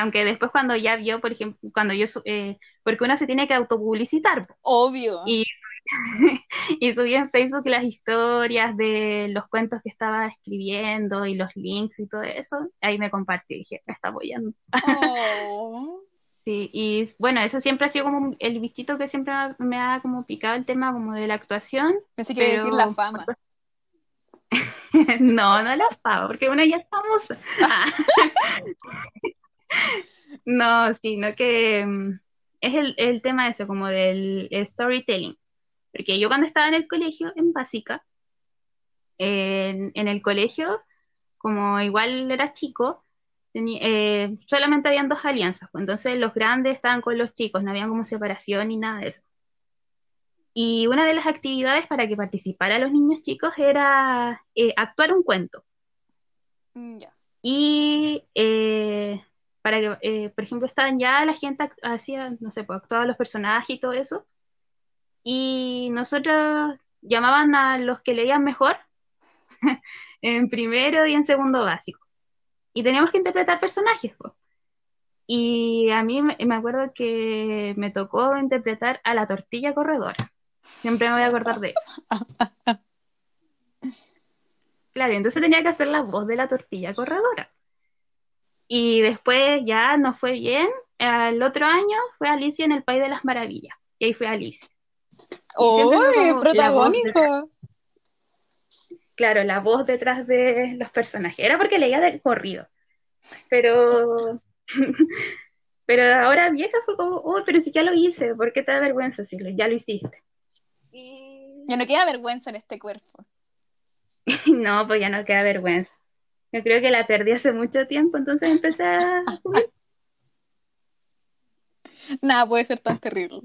Aunque después cuando ya vio, por ejemplo, cuando yo, eh, porque uno se tiene que autopublicitar. Obvio. y, subí- <laughs> y subí en Facebook las historias de los cuentos que estaba escribiendo y los links y todo eso, ahí me compartí, dije, me está apoyando. Oh. <laughs> Sí, y bueno, eso siempre ha sido como el bichito que siempre me ha como picado el tema como de la actuación, Pensé que a decir la pero fama. <laughs> no, no la pago, porque uno ya es famosa. <laughs> No, sino que mm, es el, el tema ese, como del el storytelling. Porque yo cuando estaba en el colegio, en básica, en, en el colegio, como igual era chico, eh, solamente habían dos alianzas, pues entonces los grandes estaban con los chicos, no había como separación ni nada de eso. Y una de las actividades para que participaran los niños chicos era eh, actuar un cuento. Mm. Y eh, para que, eh, por ejemplo, estaban ya la gente hacía, no sé, pues actuaba los personajes y todo eso. Y nosotros llamaban a los que leían mejor <laughs> en primero y en segundo básico. Y teníamos que interpretar personajes, pues. Y a mí me, acuerdo que me tocó interpretar a la tortilla corredora. Siempre me voy a acordar de eso. <laughs> Claro, entonces tenía que hacer la voz de la tortilla corredora. Y después ya nos fue bien. El otro año fue Alicia en el País de las Maravillas. Y ahí fue Alicia. Y siempre fue ¡Uy, como la voz de- protagónico! claro, la voz detrás de los personajes. Era porque leía de corrido. Pero, <laughs> pero ahora vieja fue como, uy, pero si ya lo hice, ¿por qué te da vergüenza si lo- ya lo hiciste? Y Ya no queda vergüenza en este cuerpo. <laughs> no, pues ya no queda vergüenza. Yo creo que la perdí hace mucho tiempo, entonces empecé a subir. <laughs> Nada puede ser tan terrible.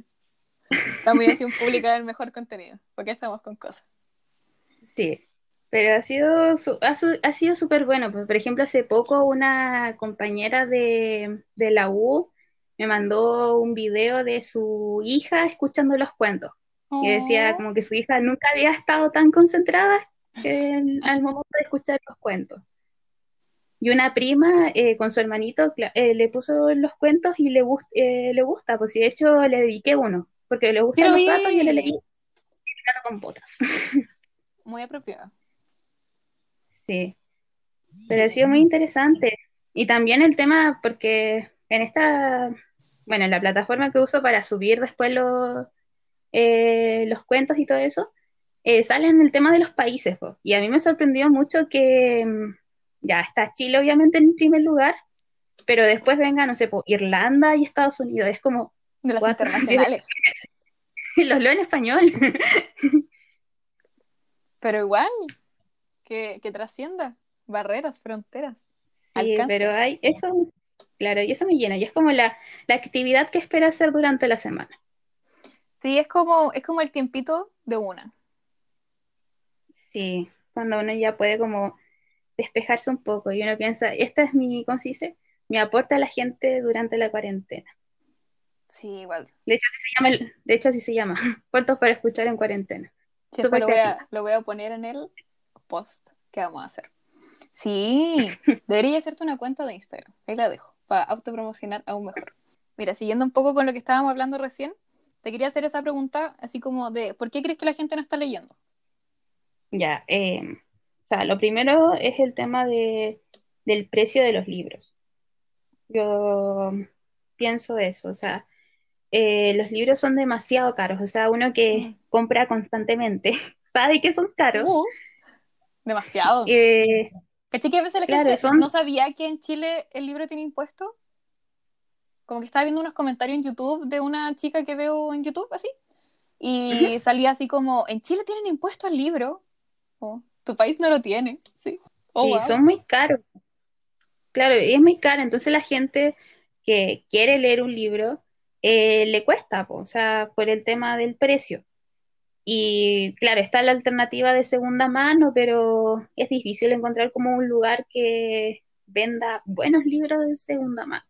La humillación pública es el mejor contenido. ¿Por qué estamos con cosas? Sí, pero ha sido su- ha, ha sido súper bueno. Pues, por ejemplo, hace poco una compañera de, de la U me mandó un video de su hija escuchando los cuentos. Y decía Oh. como que su hija nunca había estado tan concentrada en- al momento de escuchar los cuentos. Y una prima eh, con su hermanito eh, le puso los cuentos y le, gust- eh, le gusta, pues y de hecho le dediqué uno, porque le gustan los gatos y yo le leí El gato con botas. <laughs> Muy apropiado. Sí, pero ha sido muy interesante. Y también el tema, porque en esta, bueno, la plataforma que uso para subir después los, eh, los cuentos y todo eso, eh, sale en el tema de los países. po. Y a mí me sorprendió mucho que mm, ya está Chile obviamente en primer lugar, pero después venga, no sé, po, Irlanda y Estados Unidos. Es como, De las internacionales. <laughs> los leo en español. <laughs> Pero igual, que, que trascienda barreras, fronteras. Sí, Alcance. pero hay eso, claro, y eso me llena. Y es como la, la actividad que espero hacer durante la semana. Sí, es como, es como el tiempito de una. Sí, cuando uno ya puede como despejarse un poco y uno piensa, esta es mi, ¿cómo se dice? Mi aporte a la gente durante la cuarentena. Sí, igual. De hecho, así se llama, el- de hecho, así se llama. <laughs> Cuentos para escuchar en cuarentena. Sí, lo voy a, lo voy a poner en el post que vamos a hacer. Sí, <laughs> debería hacerte una cuenta de Instagram. Ahí la dejo, para autopromocionar aún mejor. Mira, siguiendo un poco con lo que estábamos hablando recién, te quería hacer esa pregunta, así como de, ¿por qué crees que la gente no está leyendo? Ya, eh, sea, lo primero es el tema de, del precio de los libros. Yo pienso eso, o sea, eh, los libros son demasiado caros, o sea, uno que Mm. compra constantemente <laughs> sabe que son caros. Uh, demasiado. Eh, ¿Caché que a veces la claro, gente son- no sabía que en Chile el libro tiene impuesto? Como que estaba viendo unos comentarios en YouTube de una chica que veo en YouTube, así, y salía así como, en Chile tienen impuesto al libro. Oh, tu país no lo tiene, sí. Oh, sí, wow. son muy caros. Claro, y es muy caro, entonces la gente que quiere leer un libro eh, le cuesta, po, o sea, por el tema del precio. Y claro, está la alternativa de segunda mano, pero es difícil encontrar como un lugar que venda buenos libros de segunda mano.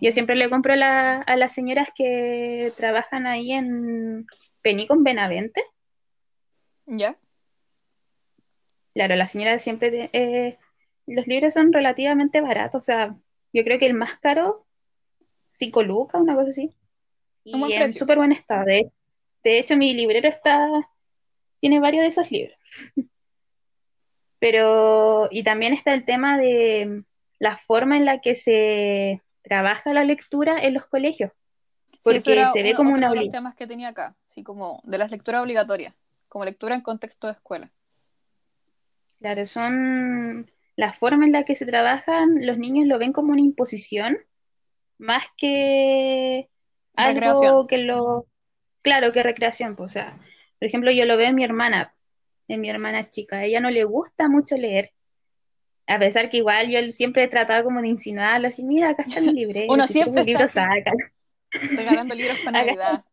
Yo siempre le compro a, la- a las señoras que trabajan ahí en Penicon Benavente. ¿Ya? Claro, la señora siempre, te- eh, los libros son relativamente baratos, o sea, yo creo que el más caro, 5 lucas, una cosa así, buen y en súper buen estado. De, de hecho, mi librero está, tiene varios de esos libros. <laughs> Pero, y también está el tema de la forma en la que se trabaja la lectura en los colegios, Sí, porque se ve uno- como una de los temas que tenía acá, así como de las lecturas obligatorias, como lectura en contexto de escuela. Claro, son la forma en la que se trabajan, los niños lo ven como una imposición, más que algo Recreación. que lo, claro, que recreación, pues, o sea, por ejemplo, yo lo veo en mi hermana, en mi hermana chica, a ella no le gusta mucho leer, a pesar que igual yo siempre he tratado como de insinuarlo, así, mira, acá está mi <laughs> librero, Uno si siempre libro, sácalo, Regalando libros para <laughs> Navidad.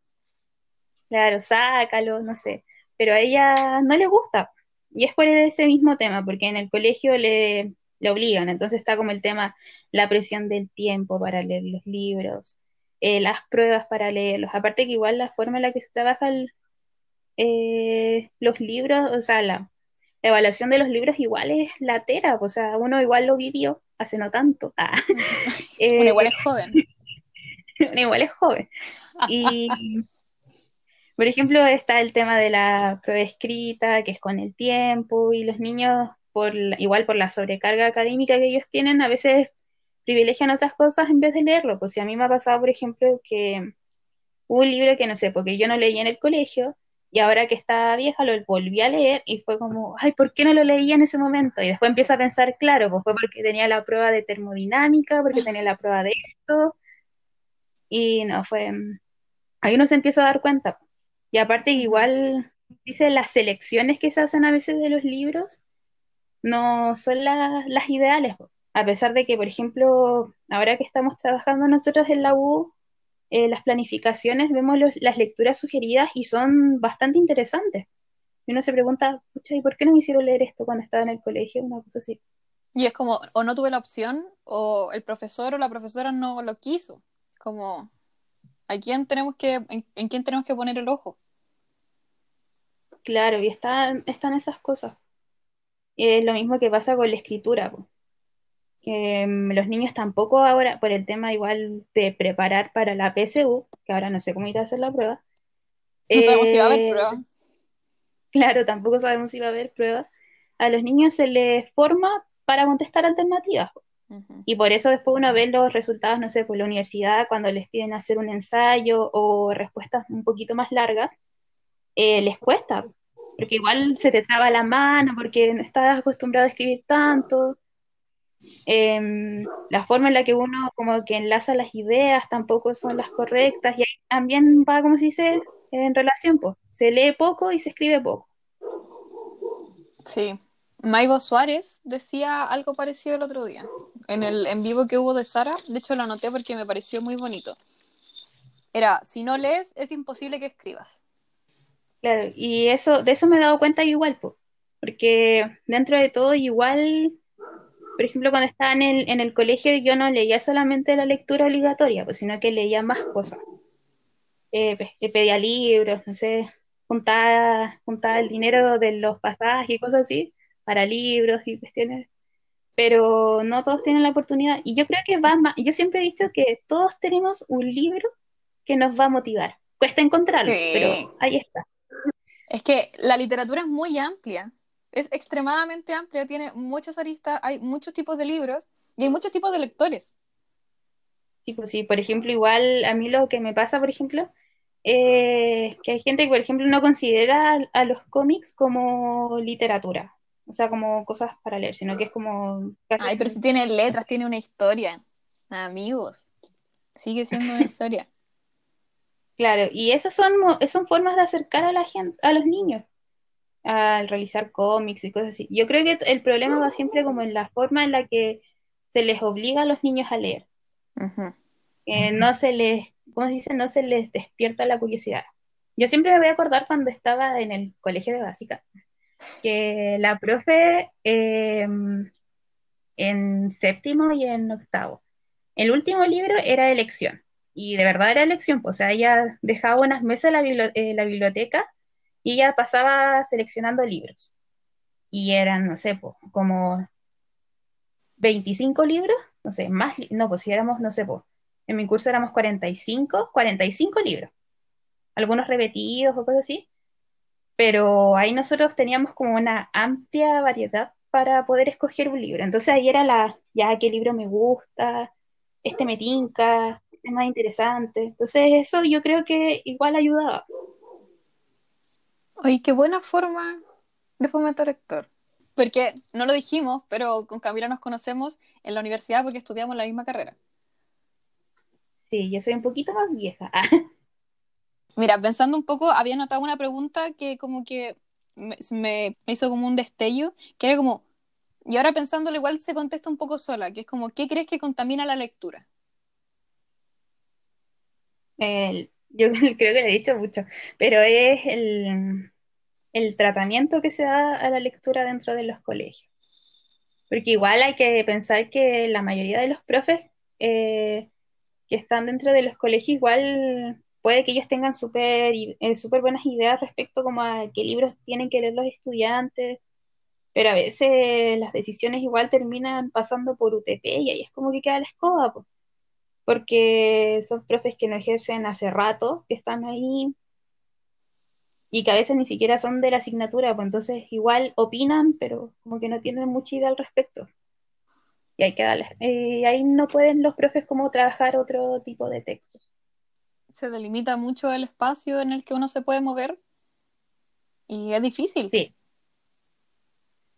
claro, sácalo, no sé, pero a ella no le gusta, y es por ese mismo tema, porque en el colegio le, le obligan, entonces está como el tema, la presión del tiempo para leer los libros, eh, las pruebas para leerlos, aparte que igual la forma en la que se trabaja el- eh, los libros, o sea, la evaluación de los libros igual es latera, o sea, uno igual lo vivió hace no tanto, <laughs> ah, Uno eh, igual es joven. <laughs> uno igual es joven. Y, por ejemplo, está el tema de la prueba escrita, que es con el tiempo, y los niños, por igual por la sobrecarga académica que ellos tienen, a veces privilegian otras cosas en vez de leerlo. Pues si a mí me ha pasado, por ejemplo, que hubo un libro que no sé, porque yo no leí en el colegio, y ahora que estaba vieja lo volví a leer y fue como, ay, ¿por qué no lo leí en ese momento? Y después empiezo a pensar, claro, pues fue porque tenía la prueba de termodinámica, porque tenía la prueba de esto, y no, fue, ahí uno se empieza a dar cuenta. Y aparte, igual, dice, las selecciones que se hacen a veces de los libros no son la- las ideales, a pesar de que, por ejemplo, ahora que estamos trabajando nosotros en la U, eh, las planificaciones, vemos las lecturas sugeridas y son bastante interesantes. Y uno se pregunta, pucha, ¿y por qué no me hicieron leer esto cuando estaba en el colegio? Una cosa así. Y es como, o no tuve la opción, o el profesor o la profesora no lo quiso. Como, ¿a quién tenemos que, en quién tenemos que poner el ojo? Claro, y están, están esas cosas. Es lo mismo que pasa con la escritura, po. Mm, los niños tampoco ahora, por el tema igual de preparar para la PSU, que ahora no sé cómo ir a hacer la prueba, No sabemos si va a haber eh, prueba. claro, tampoco sabemos si va a haber prueba, a los niños se les forma para contestar alternativas. po. Y por eso después uno ve los resultados, no sé, por la universidad, cuando les piden hacer un ensayo o respuestas un poquito más largas, eh, les cuesta, porque igual se te traba la mano, porque no estás acostumbrado a escribir tanto. Em, la forma en la que uno como que enlaza las ideas tampoco son las correctas y ahí también va, como se dice, en relación, pues, se lee poco y se escribe poco. Sí. Maibo Suárez decía algo parecido el otro día. En el en vivo que hubo de Sara, de hecho lo anoté porque me pareció muy bonito. Era, si no lees, es imposible que escribas. Claro, y eso, de eso me he dado cuenta yo igual, po, porque dentro de todo igual, por ejemplo, cuando estaba en el, en el colegio yo no leía solamente la lectura obligatoria, pues, sino que leía más cosas. Eh, eh, pedía libros, no sé, juntaba, juntaba el dinero de los pasajes y cosas así para libros y cuestiones, pero no todos tienen la oportunidad. Y yo creo que va más, yo siempre he dicho que todos tenemos un libro que nos va a motivar. Cuesta encontrarlo, Sí. pero ahí está. Es que la literatura es muy amplia, es extremadamente amplia, tiene muchas aristas, hay muchos tipos de libros y hay muchos tipos de lectores. Sí, pues sí, por ejemplo, igual a mí lo que me pasa, por ejemplo, es que hay gente que, por ejemplo, no considera a, a los cómics como literatura, o sea, como cosas para leer, sino que es como casi Ay, pero si tiene letras, tiene una historia. Amigos, sigue siendo una historia. Claro, y esas son, son formas de acercar a la gente, a los niños, al realizar cómics y cosas así. Yo creo que el problema va siempre como en la forma en la que se les obliga a los niños a leer. Eh, no se les, ¿cómo se dice? No se les despierta la curiosidad. Yo siempre me voy a acordar cuando estaba en el colegio de básica, que la profe eh, en séptimo y en octavo, el último libro era elección, y de verdad era elección, pues, o sea, ella dejaba unas mesas en la, bibli- en la biblioteca y ella pasaba seleccionando libros. Y eran, no sé, pues, como 25 libros, no sé, más, no, pues si éramos, no sé, pues, en mi curso éramos 45, 45 libros, algunos repetidos o cosas así, pero ahí nosotros teníamos como una amplia variedad para poder escoger un libro. Entonces ahí era la, ya, qué libro me gusta, este me tinca, es más interesante. Entonces eso yo creo que igual ayudaba. Oye, qué buena forma de fomentar lector. Porque no lo dijimos, pero con Camila nos conocemos en la universidad porque estudiamos la misma carrera. Sí, yo soy un poquito más vieja. <laughs> Mira, pensando un poco, había notado una pregunta que como que me, me- me hizo como un destello, que era como, y ahora pensándolo igual se contesta un poco sola, que es como, ¿qué crees que contamina la lectura? El- yo <laughs> creo que lo he dicho mucho, pero es el, el tratamiento que se da a la lectura dentro de los colegios. Porque igual hay que pensar que la mayoría de los profes eh, que están dentro de los colegios, igual puede que ellos tengan súper eh, súper buenas ideas respecto como a qué libros tienen que leer los estudiantes, pero a veces las decisiones igual terminan pasando por UTP y ahí es como que queda la escoba, po, porque son profes que no ejercen hace rato, que están ahí y que a veces ni siquiera son de la asignatura, pues entonces igual opinan, pero como que no tienen mucha idea al respecto. Y hay que darles, eh, ahí no pueden los profes como trabajar otro tipo de textos. Se delimita mucho el espacio en el que uno se puede mover y es difícil. Sí,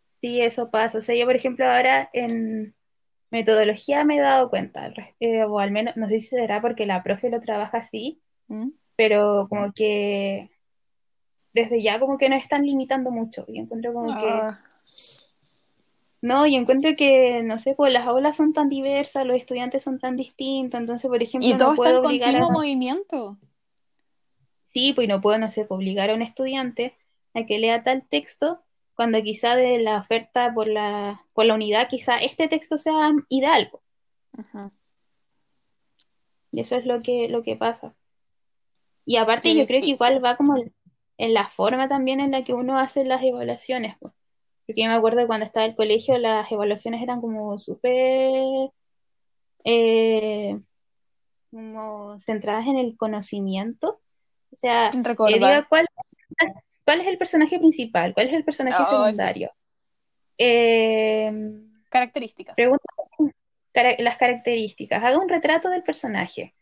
sí, eso pasa. O sea, yo por ejemplo ahora en metodología me he dado cuenta, eh, o al menos, no sé si será porque la profe lo trabaja así, ¿Mm? pero como que desde ya como que nos están limitando mucho. Y encuentro como que, Ah, no, y encuentro que, no sé, pues las aulas son tan diversas, los estudiantes son tan distintos, entonces por ejemplo y todo no está en puedo obligar a... continuo movimiento. Sí, pues no puedo, no sé, obligar a un estudiante a que lea tal texto cuando quizá de la oferta por la, por la unidad, quizá este texto sea ideal. Ujú. Y eso es lo que, lo que pasa. Y aparte Qué yo creo que igual va como en la forma también en la que uno hace las evaluaciones. po. Porque yo me acuerdo cuando estaba en el colegio las evaluaciones eran como súper eh, como centradas en el conocimiento. O sea, Recordar. diga cuál, cuál es el personaje principal, cuál es el personaje Oh, sí. secundario. Eh, Características. preguntas, las características, haga un retrato del personaje.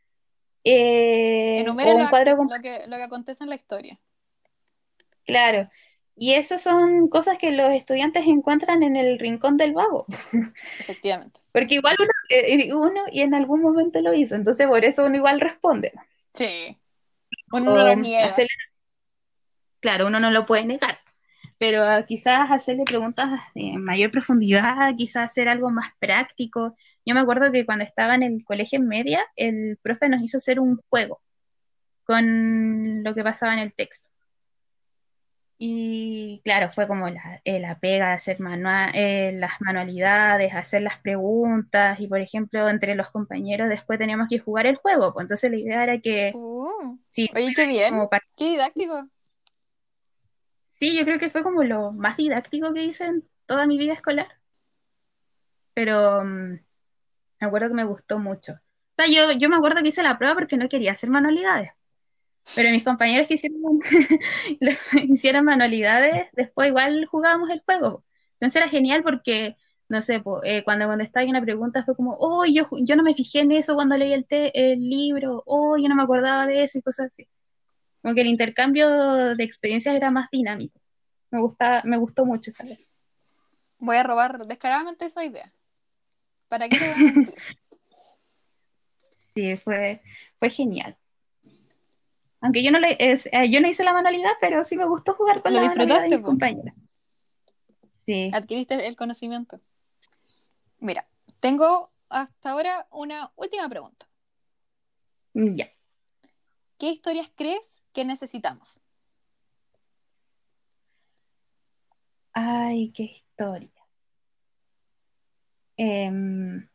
Eh, Enumere lo, con- lo que, lo que acontece en la historia. Claro. Y esas son cosas que los estudiantes encuentran en el rincón del vago. Efectivamente. <laughs> Porque igual uno, eh, uno y en algún momento lo hizo, entonces por eso uno igual responde. Sí. Uno no lo O niega. hacerle- claro, uno no lo puede negar, pero quizás hacerle preguntas de mayor profundidad, quizás hacer algo más práctico. Yo me acuerdo que cuando estaba en el colegio en media, el profe nos hizo hacer un juego con lo que pasaba en el texto. Y claro, fue como la, eh, la pega de hacer manua- eh, las manualidades, hacer las preguntas, y por ejemplo, entre los compañeros después teníamos que jugar el juego. Pues entonces la idea era que, Uh, sí, oye, qué bien. como para- Qué didáctico. Sí, yo creo que fue como lo más didáctico que hice en toda mi vida escolar. Pero mm, me acuerdo que me gustó mucho. O sea, yo, yo me acuerdo que hice la prueba porque no quería hacer manualidades. Pero mis compañeros que hicieron, <laughs> hicieron manualidades, después igual jugábamos el juego. Entonces era genial porque, no sé, po, eh, cuando contestaba una pregunta fue como, oh, yo, yo no me fijé en eso cuando leí el, el libro, oh, yo no me acordaba de eso y cosas así. Como que el intercambio de experiencias era más dinámico. Me gusta, me gustó mucho, ¿sabes? Voy a robar descaradamente esa idea. ¿Para qué? <laughs> Sí, fue, fue genial. Aunque yo no, le, es- eh, yo no hice la manualidad, pero sí me gustó jugar con ¿Lo la manualidad de mis compañeras. Sí, Adquiriste el conocimiento. Mira, tengo hasta ahora una última pregunta. ya. ¿Qué historias crees que necesitamos? Ay, qué historias. Em,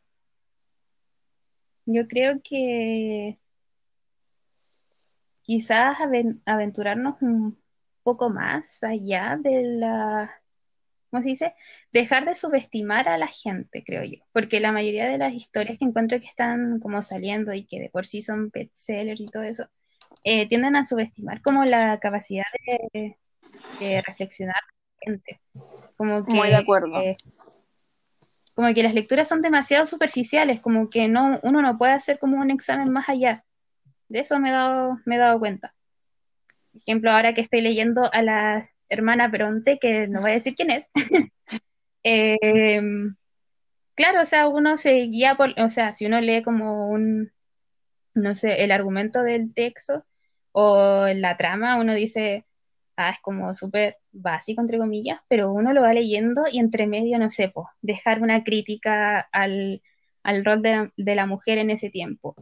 yo creo que quizás aven- aventurarnos un poco más allá de la, ¿cómo se dice? Dejar de subestimar a la gente, creo yo. Porque la mayoría de las historias que encuentro que están como saliendo y que de por sí son bestsellers y todo eso, eh, tienden a subestimar como la capacidad de, de reflexionar gente. Como que, Muy de acuerdo. eh, como que las lecturas son demasiado superficiales, como que no, uno no puede hacer como un examen más allá. De eso me he dado, me he dado cuenta. Por ejemplo, ahora que estoy leyendo a la hermana Bronte, que no voy a decir quién es, <laughs> eh, claro, o sea, uno se guía por, o sea, si uno lee como un, no sé, el argumento del texto o la trama, uno dice, ah, es como súper básico, entre comillas, pero uno lo va leyendo y entre medio, no sé, dejar una crítica al, al rol de la, mujer en ese tiempo,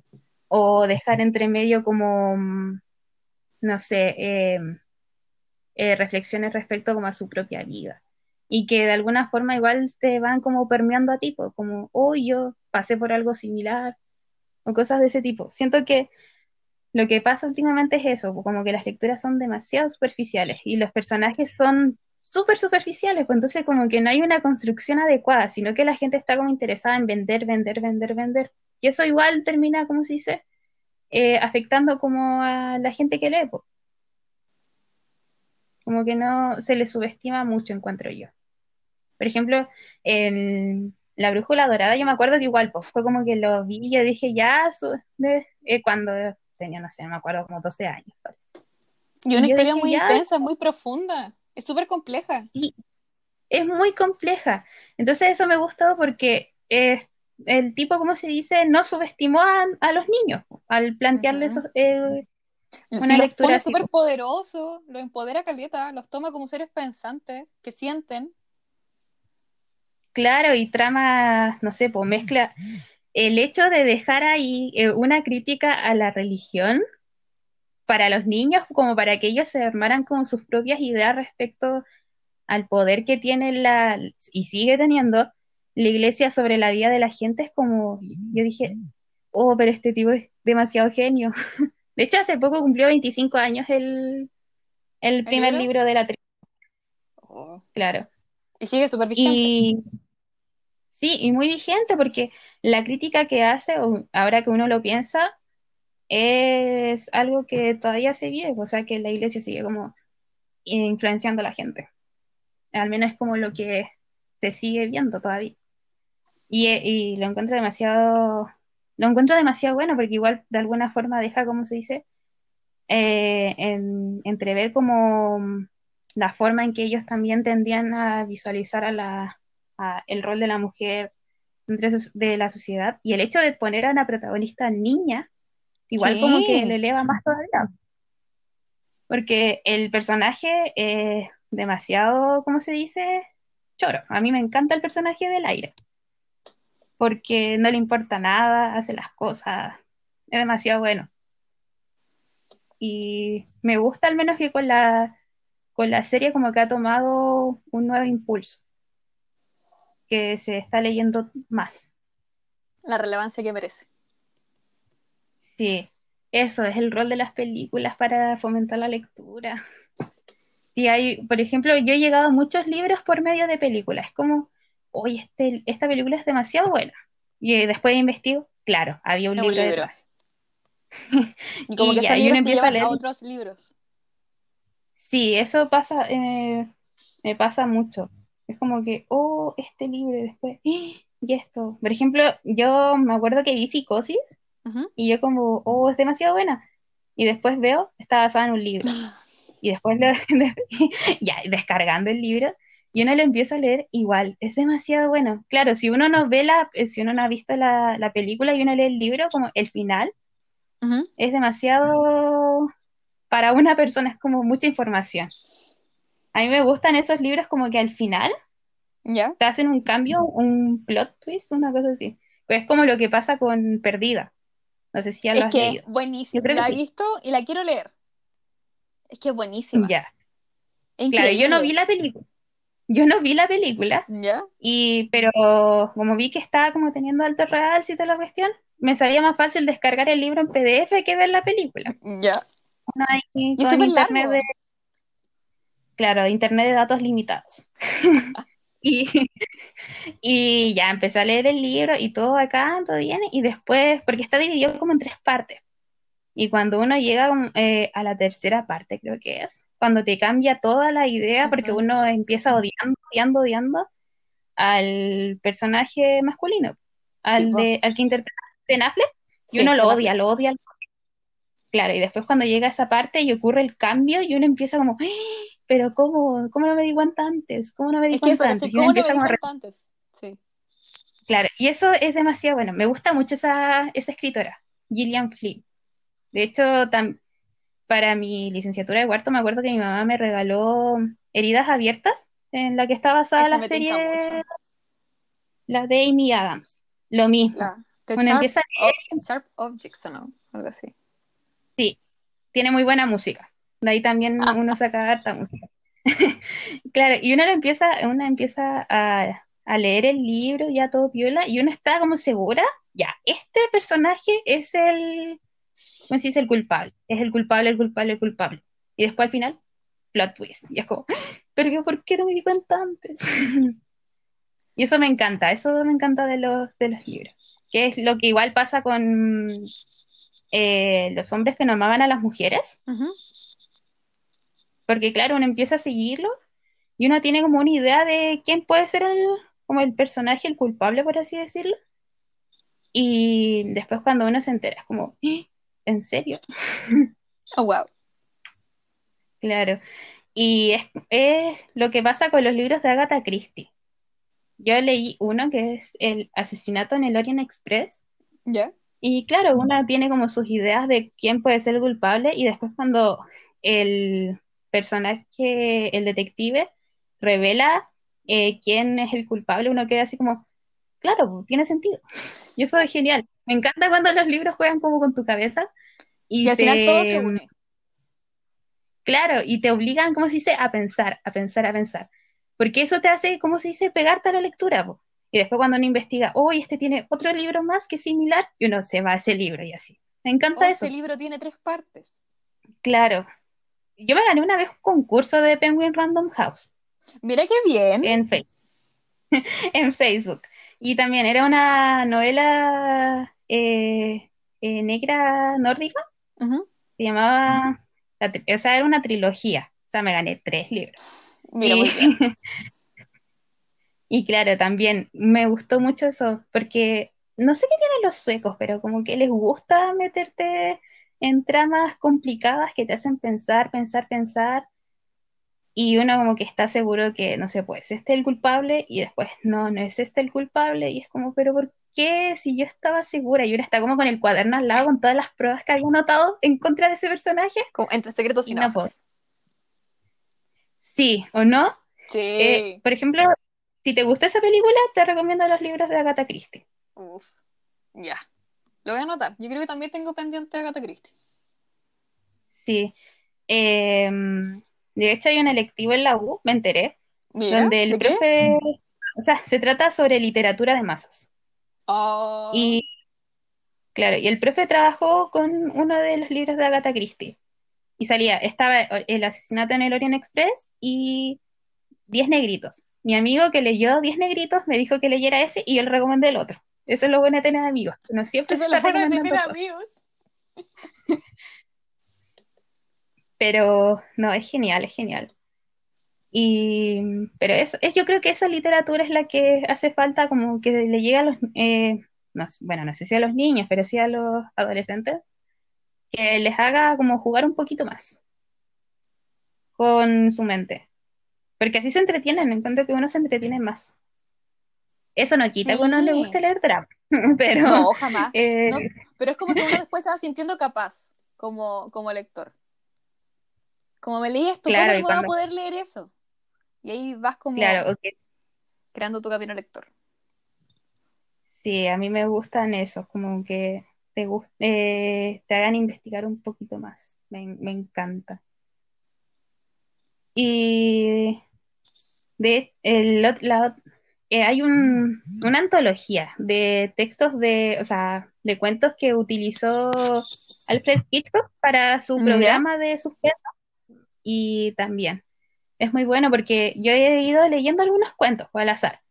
o dejar entre medio como, mm, no sé, eh, eh, reflexiones respecto como a su propia vida. Y que de alguna forma igual te van como permeando a ti, pues, como, oh, yo pasé por algo similar, o cosas de ese tipo. Siento que lo que pasa últimamente es eso, como que las lecturas son demasiado superficiales y los personajes son súper superficiales, pues entonces como que no hay una construcción adecuada, sino que la gente está como interesada en vender, vender, vender, vender. Y eso igual termina, ¿cómo se dice? Eh, afectando como a la gente que lee. Como que no se le subestima mucho, encuentro yo. Por ejemplo, en La Brújula Dorada, yo me acuerdo que igual, pues fue como que lo vi y yo dije, ya, su- de- eh, cuando tenía, no sé, no me acuerdo, como 12 años, parece. Y una historia dije, muy ya. intensa, muy profunda. Es súper compleja. Sí, es muy compleja. Entonces eso me gustó porque eh, el tipo, ¿cómo se dice? No subestimó a, a los niños al plantearles esos, eh, Una los lectura súper po. poderosos, los empodera caleta, los toma como seres pensantes, que sienten. Claro, y trama, no sé, pues mezcla el hecho de dejar ahí eh, una crítica a la religión para los niños, como para que ellos se armaran con sus propias ideas respecto al poder que tiene la, y sigue teniendo la iglesia sobre la vida de la gente, es como, yo dije, oh, pero este tipo es demasiado genio. <laughs> De hecho, hace poco cumplió 25 años el, el primer libro? libro de la trilogía, claro. Y sigue súper vigente. Sí, y muy vigente porque la crítica que hace, ahora que uno lo piensa, es algo que todavía se vive, o sea que la iglesia sigue como influenciando a la gente. Al menos es como lo que se sigue viendo todavía. Y, lo encuentro demasiado, lo encuentro demasiado bueno porque igual de alguna forma deja, como se dice, eh, en- entrever como la forma en que ellos también tendían a visualizar a la, a el rol de la mujer dentro de la sociedad. Y el hecho de poner a una protagonista niña, igual como que le eleva más todavía. Porque el personaje es demasiado, ¿cómo se dice? Choro. A mí me encanta el personaje del aire, porque no le importa nada, hace las cosas, es demasiado bueno. Y me gusta al menos que con la, con la serie como que ha tomado un nuevo impulso, que se está leyendo más. la relevancia que merece. Sí, eso es el rol de las películas para fomentar la lectura. Sí, hay, por ejemplo, yo he llegado a muchos libros por medio de películas. Es como, oye, este, esta película es demasiado buena. Y eh, después investigo, claro, había un libro libro. detrás. <laughs> Y como Y que ya, y uno empieza a leer. a otros libros. Sí, eso pasa, eh, me pasa mucho. Es como que, oh, este libro, y después, ¡ah! y esto. Por ejemplo, yo me acuerdo que vi Psicosis y yo como, oh, es demasiado buena. Y después veo, está basada en un libro. Y después lo, <laughs> <laughs> ya, descargando el libro, y uno lo empieza a leer igual, es demasiado bueno. Claro, si uno no ve la, eh, si uno no ha visto la, la película y uno lee el libro, como el final, es demasiado, para una persona es como mucha información. A mí me gustan esos libros como que al final ¿Ya? te hacen un cambio, un plot twist, una cosa así. Es como lo que pasa con Perdida. No sé si ya lo Es has que leído. buenísimo. Yo creo que La he sí. visto y la quiero leer. Es que es buenísima. Ya. Es Claro, yo no vi la película. Yo no vi la película, ¿Ya? Y, pero como vi que estaba como teniendo alto real y toda la cuestión, me salía más fácil descargar el libro en PDF que ver la película. ¿Ya? Uno ahí Y es con internet largo. de, claro, internet de datos limitados. <laughs> Y, y ya empecé a leer el libro y todo acá, todo bien, y después, porque está dividido como en tres partes. Y cuando uno llega eh, a la tercera parte, creo que es, cuando te cambia toda la idea, porque uno empieza odiando, odiando, odiando al personaje masculino, al, de, al que interpreta Ben Affleck, y Sí, uno lo odia, lo odia. Claro, y después cuando llega esa parte y ocurre el cambio, y uno empieza como, "¡Ah! pero ¿cómo? ¿Cómo no me di cuenta antes? ¿Cómo no me di Es cuenta antes? ¿Cómo no me di cuenta antes? Sí. Claro, y eso es demasiado bueno. Me gusta mucho esa, esa escritora, Gillian Flynn. De hecho, tam- para mi licenciatura de cuarto, me acuerdo que mi mamá me regaló Heridas Abiertas, en la que está basada la serie, la de Amy Adams. Lo mismo. La The Uno Sharp, empieza a leer, Ob- Sharp Objects, ¿o no? Algo así. Tiene muy buena música. De ahí también Ah, uno saca harta música. <laughs> Claro, y uno empieza, uno empieza a, a leer el libro ya todo piola, y uno está como segura, ya, este personaje es el, ¿cómo se dice? El culpable. Es el culpable, el culpable, el culpable. Y después al final, plot twist. Y es como, <laughs> pero yo, ¿por qué no me di cuenta antes? <laughs> Y eso me encanta, eso me encanta de los, de los libros. Que es lo que igual pasa con eh, los hombres que no amaban a las mujeres. Porque claro, uno empieza a seguirlo y uno tiene como una idea de quién puede ser el, como el personaje, el culpable, por así decirlo. Y después cuando uno se entera, es como, "¿Eh? ¿en serio? <laughs> Oh, wow. Claro. Y es, es lo que pasa con los libros de Agatha Christie. Yo leí uno que es El asesinato en el Orient Express. ¿Ya? Y claro, uno tiene como sus ideas de quién puede ser el culpable y después cuando el personaje, el detective, revela eh, quién es el culpable, uno queda así como, claro, pues, tiene sentido. Y eso es genial. Me encanta cuando los libros juegan como con tu cabeza Y y al final todo te, se une. claro, y te obligan, ¿cómo se dice? A pensar, a pensar, a pensar. Porque eso te hace, ¿cómo se dice? Pegarte a la lectura, po. Y después cuando uno investiga, oh, este tiene otro libro más que es similar, y uno se va a ese libro y así. Me Oh, encanta este eso. libro tiene tres partes. Claro. Yo me gané una vez un concurso de Penguin Random House Mira qué bien. en, Fe- <laughs> en Facebook. Y también era una novela eh, eh, negra nórdica. Se llamaba, o sea, era una trilogía. O sea, me gané tres libros. Mira, Y, muy bien. <laughs> Y claro, también me gustó mucho eso, porque no sé qué tienen los suecos, pero como que les gusta meterte en tramas complicadas que te hacen pensar, pensar, pensar, y uno como que está seguro que, no sé, pues este es el culpable, y después no, no es este el culpable, y es como, pero ¿por qué? Si yo estaba segura, y uno está como con el cuaderno al lado con todas las pruebas que había notado en contra de ese personaje. Como entre secretos y, Y no. Sí, ¿o no? Sí. Eh, por ejemplo, si te gusta esa película, te recomiendo los libros de Agatha Christie. Uf. Ya. Lo voy a anotar. Yo creo que también tengo pendiente a Agatha Christie. Sí. Em, de hecho, hay un electivo en la U, me enteré, Mira, donde el profe, o sea, se trata sobre literatura de masas. Oh, Y claro, y el profe trabajó con uno de los libros de Agatha Christie. Y salía, estaba el asesinato en el Orient Express y Diez negritos. Mi amigo que leyó Diez negritos me dijo que leyera ese y le recomendé el otro. Eso es lo bueno de tener amigos. No siempre eso se está de tener recomendando cosas. amigos. <laughs> Pero no, es genial, es genial. Y, pero es, es- yo creo que esa literatura es la que hace falta como que le llegue a los, eh, no bueno, no sé si a los niños, pero sí a los adolescentes, que les haga como jugar un poquito más con su mente. Porque así se entretienen, encuentro que uno se entretiene más. Eso no quita que a uno le guste leer drama, <laughs> pero No, jamás. eh, No, pero es como que uno después se va sintiendo capaz como, como lector. Como me leí esto, Claro, ¿cómo voy a poder leer eso? Y ahí vas como claro, creando tu camino lector. Sí, a mí me gustan esos, como que te eh, te hagan investigar un poquito más. Me, me encanta. Y de el la eh, hay un, una antología de textos de, o sea, de cuentos que utilizó Alfred Hitchcock para su programa de suspenso y también es muy bueno porque yo he ido leyendo algunos cuentos al azar.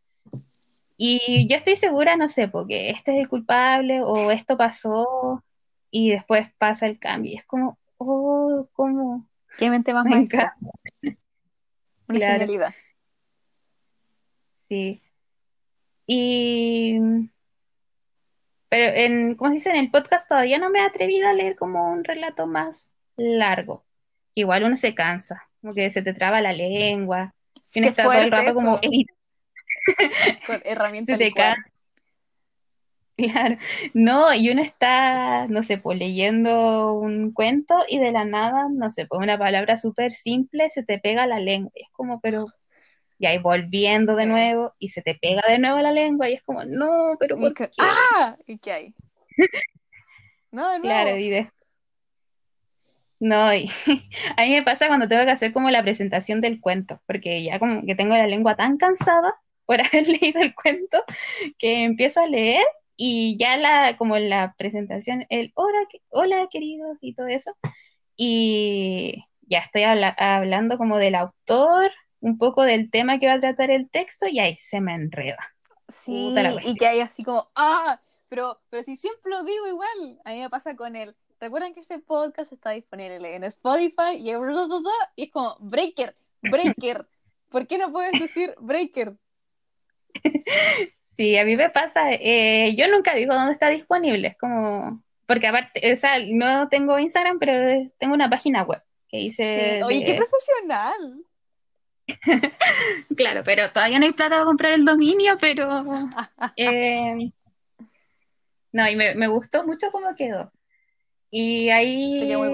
Y yo estoy segura, no sé, porque este es el culpable o esto pasó y después pasa el cambio. Y es como, oh, ¿cómo? Qué mente más encanta. Una Claro. genialidad. Sí. Y, pero en, ¿cómo se dice? En el podcast todavía no me he atrevido a leer como un relato más largo. Igual uno se cansa, como que se te traba la lengua, y uno está todo el rato como. <laughs> Con herramienta Se te cansa. Claro, no, y uno está, no sé, pues leyendo un cuento y de la nada, no sé, pues una palabra súper simple se te pega a la lengua. Y es como, pero, y ahí volviendo de nuevo y se te pega de nuevo la lengua y es como, no, pero ¿por qué? ¡Ah! ¿Y qué hay? <laughs> No, de nuevo. Claro, y de- No, y <laughs> a mí me pasa cuando tengo que hacer como la presentación del cuento, porque ya como que tengo la lengua tan cansada por <laughs> haber leído el cuento que empiezo a leer y ya la, como la presentación, el hola, hola queridos y todo eso, y ya estoy habla- hablando como del autor, un poco del tema que va a tratar el texto y ahí se me enreda. Sí, y que hay así como, ¡ah! Pero, pero si siempre lo digo igual. A mí me pasa con el. Recuerden que este podcast está disponible en Spotify y, y es como, Breaker, Breaker. <laughs> ¿Por qué no puedes decir Breaker? Sí, a mí me pasa, eh, yo nunca digo dónde está disponible, es como, porque aparte, o sea, no tengo Instagram, pero tengo una página web que hice Sí, oye, qué profesional. <laughs> claro, pero todavía no hay plata para comprar el dominio, pero <laughs> eh, no, y me, me gustó mucho cómo quedó. Y ahí, quedó muy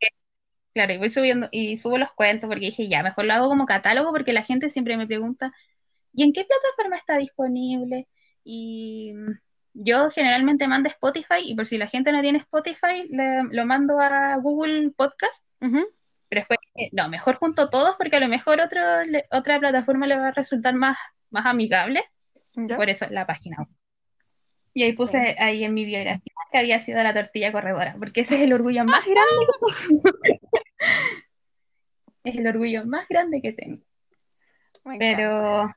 que, claro, y voy subiendo, y subo los cuentos porque dije, ya, mejor lo hago como catálogo porque la gente siempre me pregunta, ¿y en qué plataforma está disponible? Y mm, yo generalmente mando a Spotify y por si la gente no tiene Spotify, le- lo mando a Google Podcast. Pero después, no, mejor junto todos porque a lo mejor otro, otra plataforma le va a resultar más, más amigable, ¿Ya? por eso la página web. Y ahí puse ahí en mi biografía que había sido la tortilla corredora, porque ese es el orgullo más grande que tengo. <laughs> Es el orgullo más grande que tengo. Me encanta. Pero,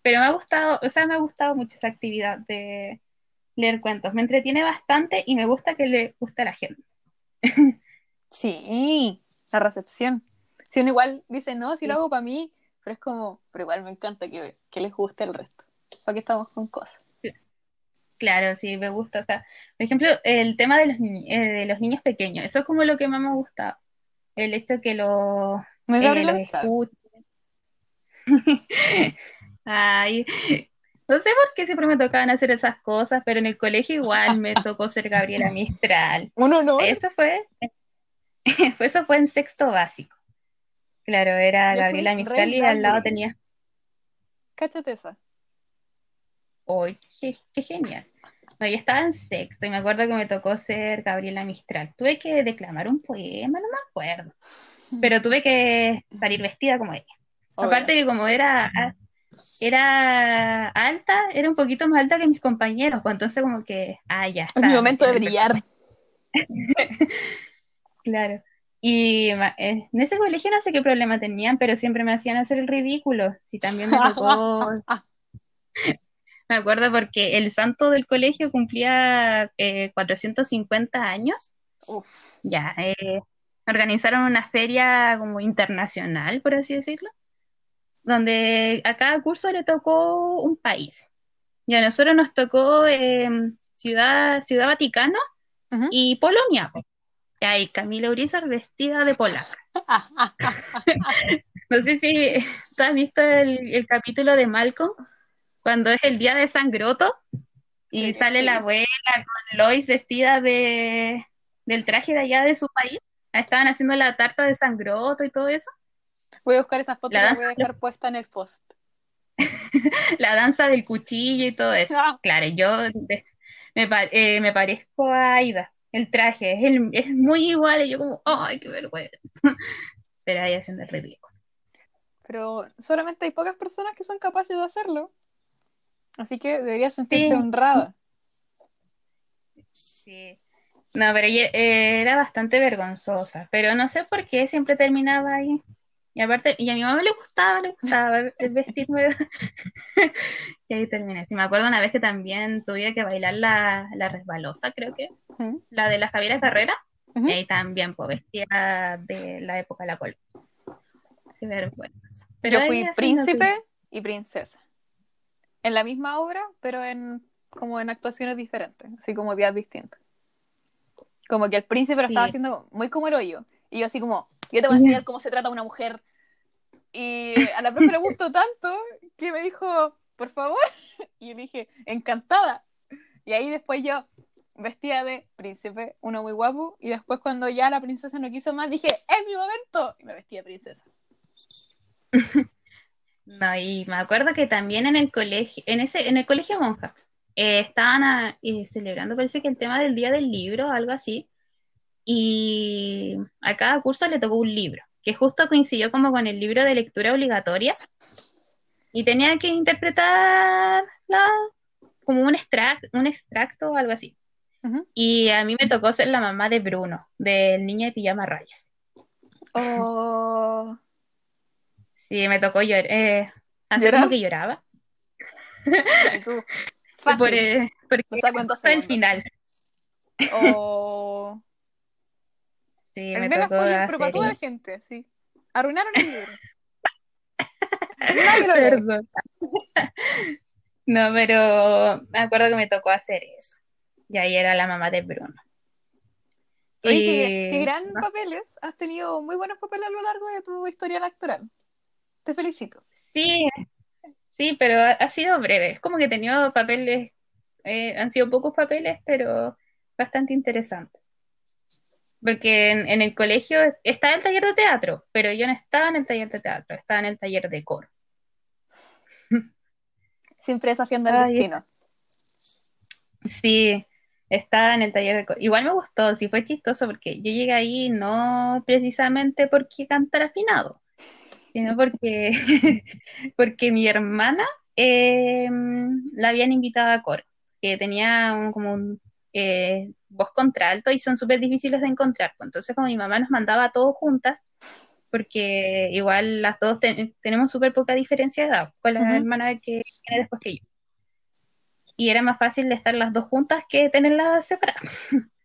pero me ha gustado, o sea, me ha gustado mucho esa actividad de leer cuentos. Me entretiene bastante y me gusta que le guste a la gente. Sí, la recepción. Si uno igual dice, no, si lo hago para mí, pero es como, pero igual me encanta que, que les guste el resto. ¿Para qué estamos con cosas? Claro, sí, me gusta. O sea, por ejemplo, el tema de los, ni- eh, de los niños pequeños, eso es como lo que más me gusta. El hecho que los, Me eh, los escuchen. <laughs> Ay, no sé por qué siempre me tocaban hacer esas cosas, pero en el colegio igual me tocó ser Gabriela Mistral. <laughs> Un honor. Eso fue- <laughs> eso fue en sexto básico. Claro, era Yo Gabriela Mistral y al lado tenía, Cáchate esa. ¡Uy, qué, qué genial! No, yo estaba en sexto y me acuerdo que me tocó ser Gabriela Mistral. Tuve que declamar un poema, no me acuerdo, <laughs> pero tuve que salir vestida como ella. Obvio. Aparte que como era, era alta, era un poquito más alta que mis compañeros, pues entonces como que, ah, ya Es mi está, momento de brillar. <laughs> Claro. Y eh, en ese colegio no sé qué problema tenían, pero siempre me hacían hacer el ridículo. Sí, también me tocó, <laughs> me acuerdo porque el santo del colegio cumplía eh, 450 años. Uf. Ya, eh, organizaron una feria como internacional, por así decirlo, donde a cada curso le tocó un país. Y a nosotros nos tocó eh, Ciudad, Ciudad Vaticano y Polonia. po. Y ahí Camila Urizar vestida de polaca. <laughs> No sé si tú has visto el, el capítulo de Malcolm, cuando es el día de Sangroto y Sí, sale sí. la abuela con Lois vestida de, del traje de allá de su país. Estaban haciendo la tarta de Sangroto y todo eso. Voy a buscar esas fotos y La las danza voy a dejar puesta en el post. <laughs> La danza del cuchillo y todo eso. Ah. <laughs> Claro, yo de- me, eh, me parezco a Aida. El traje es, el- es muy igual y yo como, ¡ay, qué vergüenza! <laughs> Pero ahí haciendo el ridículo. Pero solamente hay pocas personas que son capaces de hacerlo. Así que deberías sentirte Sí. honrada. Sí. No, pero ella- eh, era bastante vergonzosa, pero no sé por qué siempre terminaba ahí. Y aparte, y a mi mamá le gustaba, le gustaba el vestirme. <laughs> Y ahí terminé. Sí, me acuerdo una vez que también tuve que bailar la, la resbalosa, creo que, la de la Javiera Carrera. Y ahí también, pues, vestida de la época de la col. Qué vergüenza. Pero Yo fui príncipe y princesa. En la misma obra, pero en como en actuaciones diferentes, así como días distintos. Como que el príncipe lo Sí. estaba haciendo muy como el hoyo. Y yo así como, yo te voy a enseñar cómo se trata una mujer. Y a la profe le gustó tanto que me dijo, por favor. <laughs> Y yo dije, encantada. Y ahí después yo, vestida de príncipe, uno muy guapo. Y después cuando ya la princesa no quiso más, dije, es mi momento. Y me vestí de princesa. <laughs> No, y me acuerdo que también en el colegio, en ese, en el colegio monja, eh, estaban ah, eh, celebrando, parece que el tema del día del libro, algo así, y a cada curso le tocó un libro, que justo coincidió como con el libro de lectura obligatoria, y tenía que interpretar la, como un extract, un extracto o algo así. Y a mí me tocó ser la mamá de Bruno, del niño de pijama rayas. Oh, Sí, me tocó llorar, eh, ¿Llorar? como que lloraba. <laughs> Por, eh, porque dos hasta el final. Oh. Sí, me tocó spoiler, pero para hacer toda la gente, sí. Arruinaron el libro. <laughs> Perdón. No, pero me acuerdo que me tocó hacer eso. Y ahí era la mamá de Bruno. Oye, Y- qué, qué gran papeles. Has tenido muy buenos papeles a lo largo de tu historia electoral. Te felicito. Sí, sí, pero ha, ha sido breve. Es como que he tenido papeles, eh, han sido pocos papeles, pero bastante interesantes. Porque en, en el colegio estaba el taller de teatro, pero yo no estaba en el taller de teatro, estaba en el taller de coro. Siempre desafiando el destino. Sí, estaba en el taller de coro. Igual me gustó, sí fue chistoso porque yo llegué ahí no precisamente porque cantara afinado, sino porque, <laughs> porque mi hermana eh, la habían invitado a coro, que tenía un- como un eh, voz contralto y son súper difíciles de encontrar. pues. Entonces, como mi mamá nos mandaba a todos juntas, porque igual las dos ten- tenemos súper poca diferencia de edad con la Ujú. hermana que viene después que yo. Y era más fácil de estar las dos juntas que tenerlas separadas.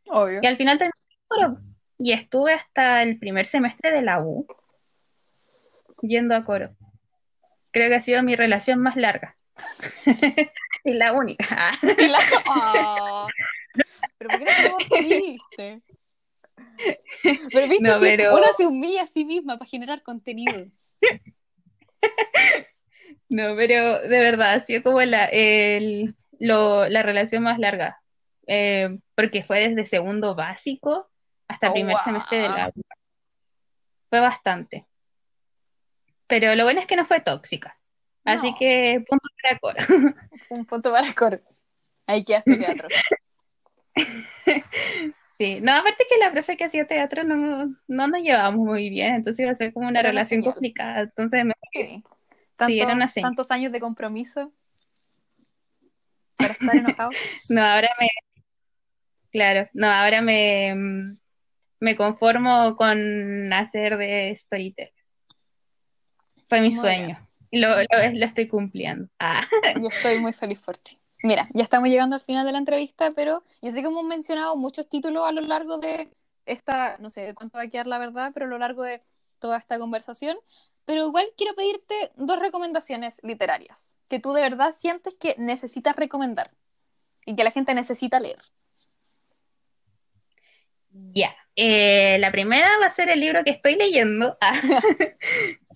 Obvio. Y al final terminé coro. Y estuve hasta el primer semestre de la U yendo a coro. creo que ha sido mi relación más larga. <laughs> y la única. Y la- Oh. <laughs> Pero ¿por qué no estamos tristes? <laughs> Pero viste, No, pero- uno se humilla a sí misma para generar contenido. <laughs> No, pero de verdad, ha sido como la, el- lo- la relación más larga. Eh, porque fue desde segundo básico hasta Oh, primer wow. semestre de la U. Fue bastante. Pero lo bueno es que no fue tóxica. Así que punto para Cora. Un punto para Cor. Ahí quedaste <laughs> teatro. <laughs> Sí, no, aparte que la profe que hacía teatro no, no nos llevábamos muy bien, entonces iba a ser como una Era relación complicada. Entonces, me- Sí. sí, era una señal. tantos años de compromiso para estar enojado. <laughs> No, ahora me. Claro, no, ahora me, me conformo con hacer de storyteller. Fue mi Muy sueño. Y lo, lo, lo estoy cumpliendo. Ah, Yo estoy muy feliz por ti. Mira, ya estamos llegando al final de la entrevista, pero yo sé que hemos mencionado muchos títulos a lo largo de esta, no sé cuánto va a quedar la verdad, pero a lo largo de toda esta conversación. Pero igual quiero pedirte dos recomendaciones literarias que tú de verdad sientes que necesitas recomendar y que la gente necesita leer. ya. Eh, la primera va a ser el libro que estoy leyendo. Ah. <laughs> <laughs>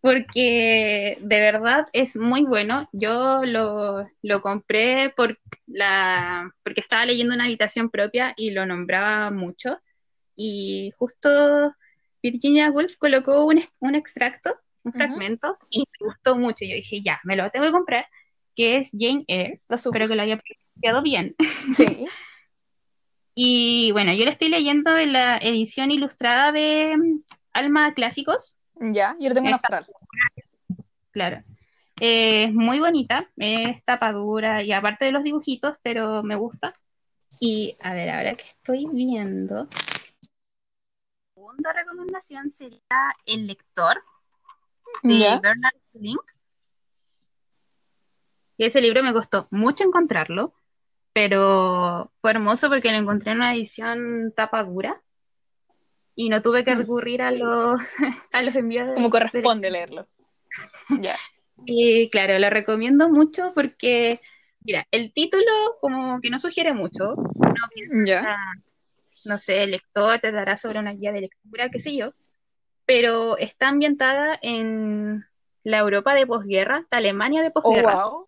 Porque de verdad es muy bueno. Yo lo, lo compré por la, porque estaba leyendo una habitación propia y lo nombraba mucho. Y justo Virginia Woolf colocó un, un extracto, un fragmento, y me gustó mucho. Yo dije, ya, me lo tengo que comprar, que es Jane Eyre. Lo Espero que lo haya pronunciado bien. <laughs> Sí. Y bueno, yo lo estoy leyendo en la edición ilustrada de mm, Alma Clásicos. Ya, yo lo tengo en austral. Claro. Eh, Es muy bonita, es tapadura y aparte de los dibujitos, pero me gusta. Y a ver, ahora que estoy viendo. Segunda recomendación sería El lector de. Bernard Link. Ese libro me costó mucho encontrarlo, pero fue hermoso porque lo encontré en una edición tapadura y no tuve que recurrir a los, <laughs> a los envíos de- Como de corresponde leerlo. <laughs> Ya. Y claro, lo recomiendo mucho porque, mira, el título como que no sugiere mucho. Uno piensa, Ya. no sé, el lector te dará sobre una guía de lectura, qué sé yo, pero está ambientada en la Europa de posguerra, la Alemania de Oh, posguerra, wow.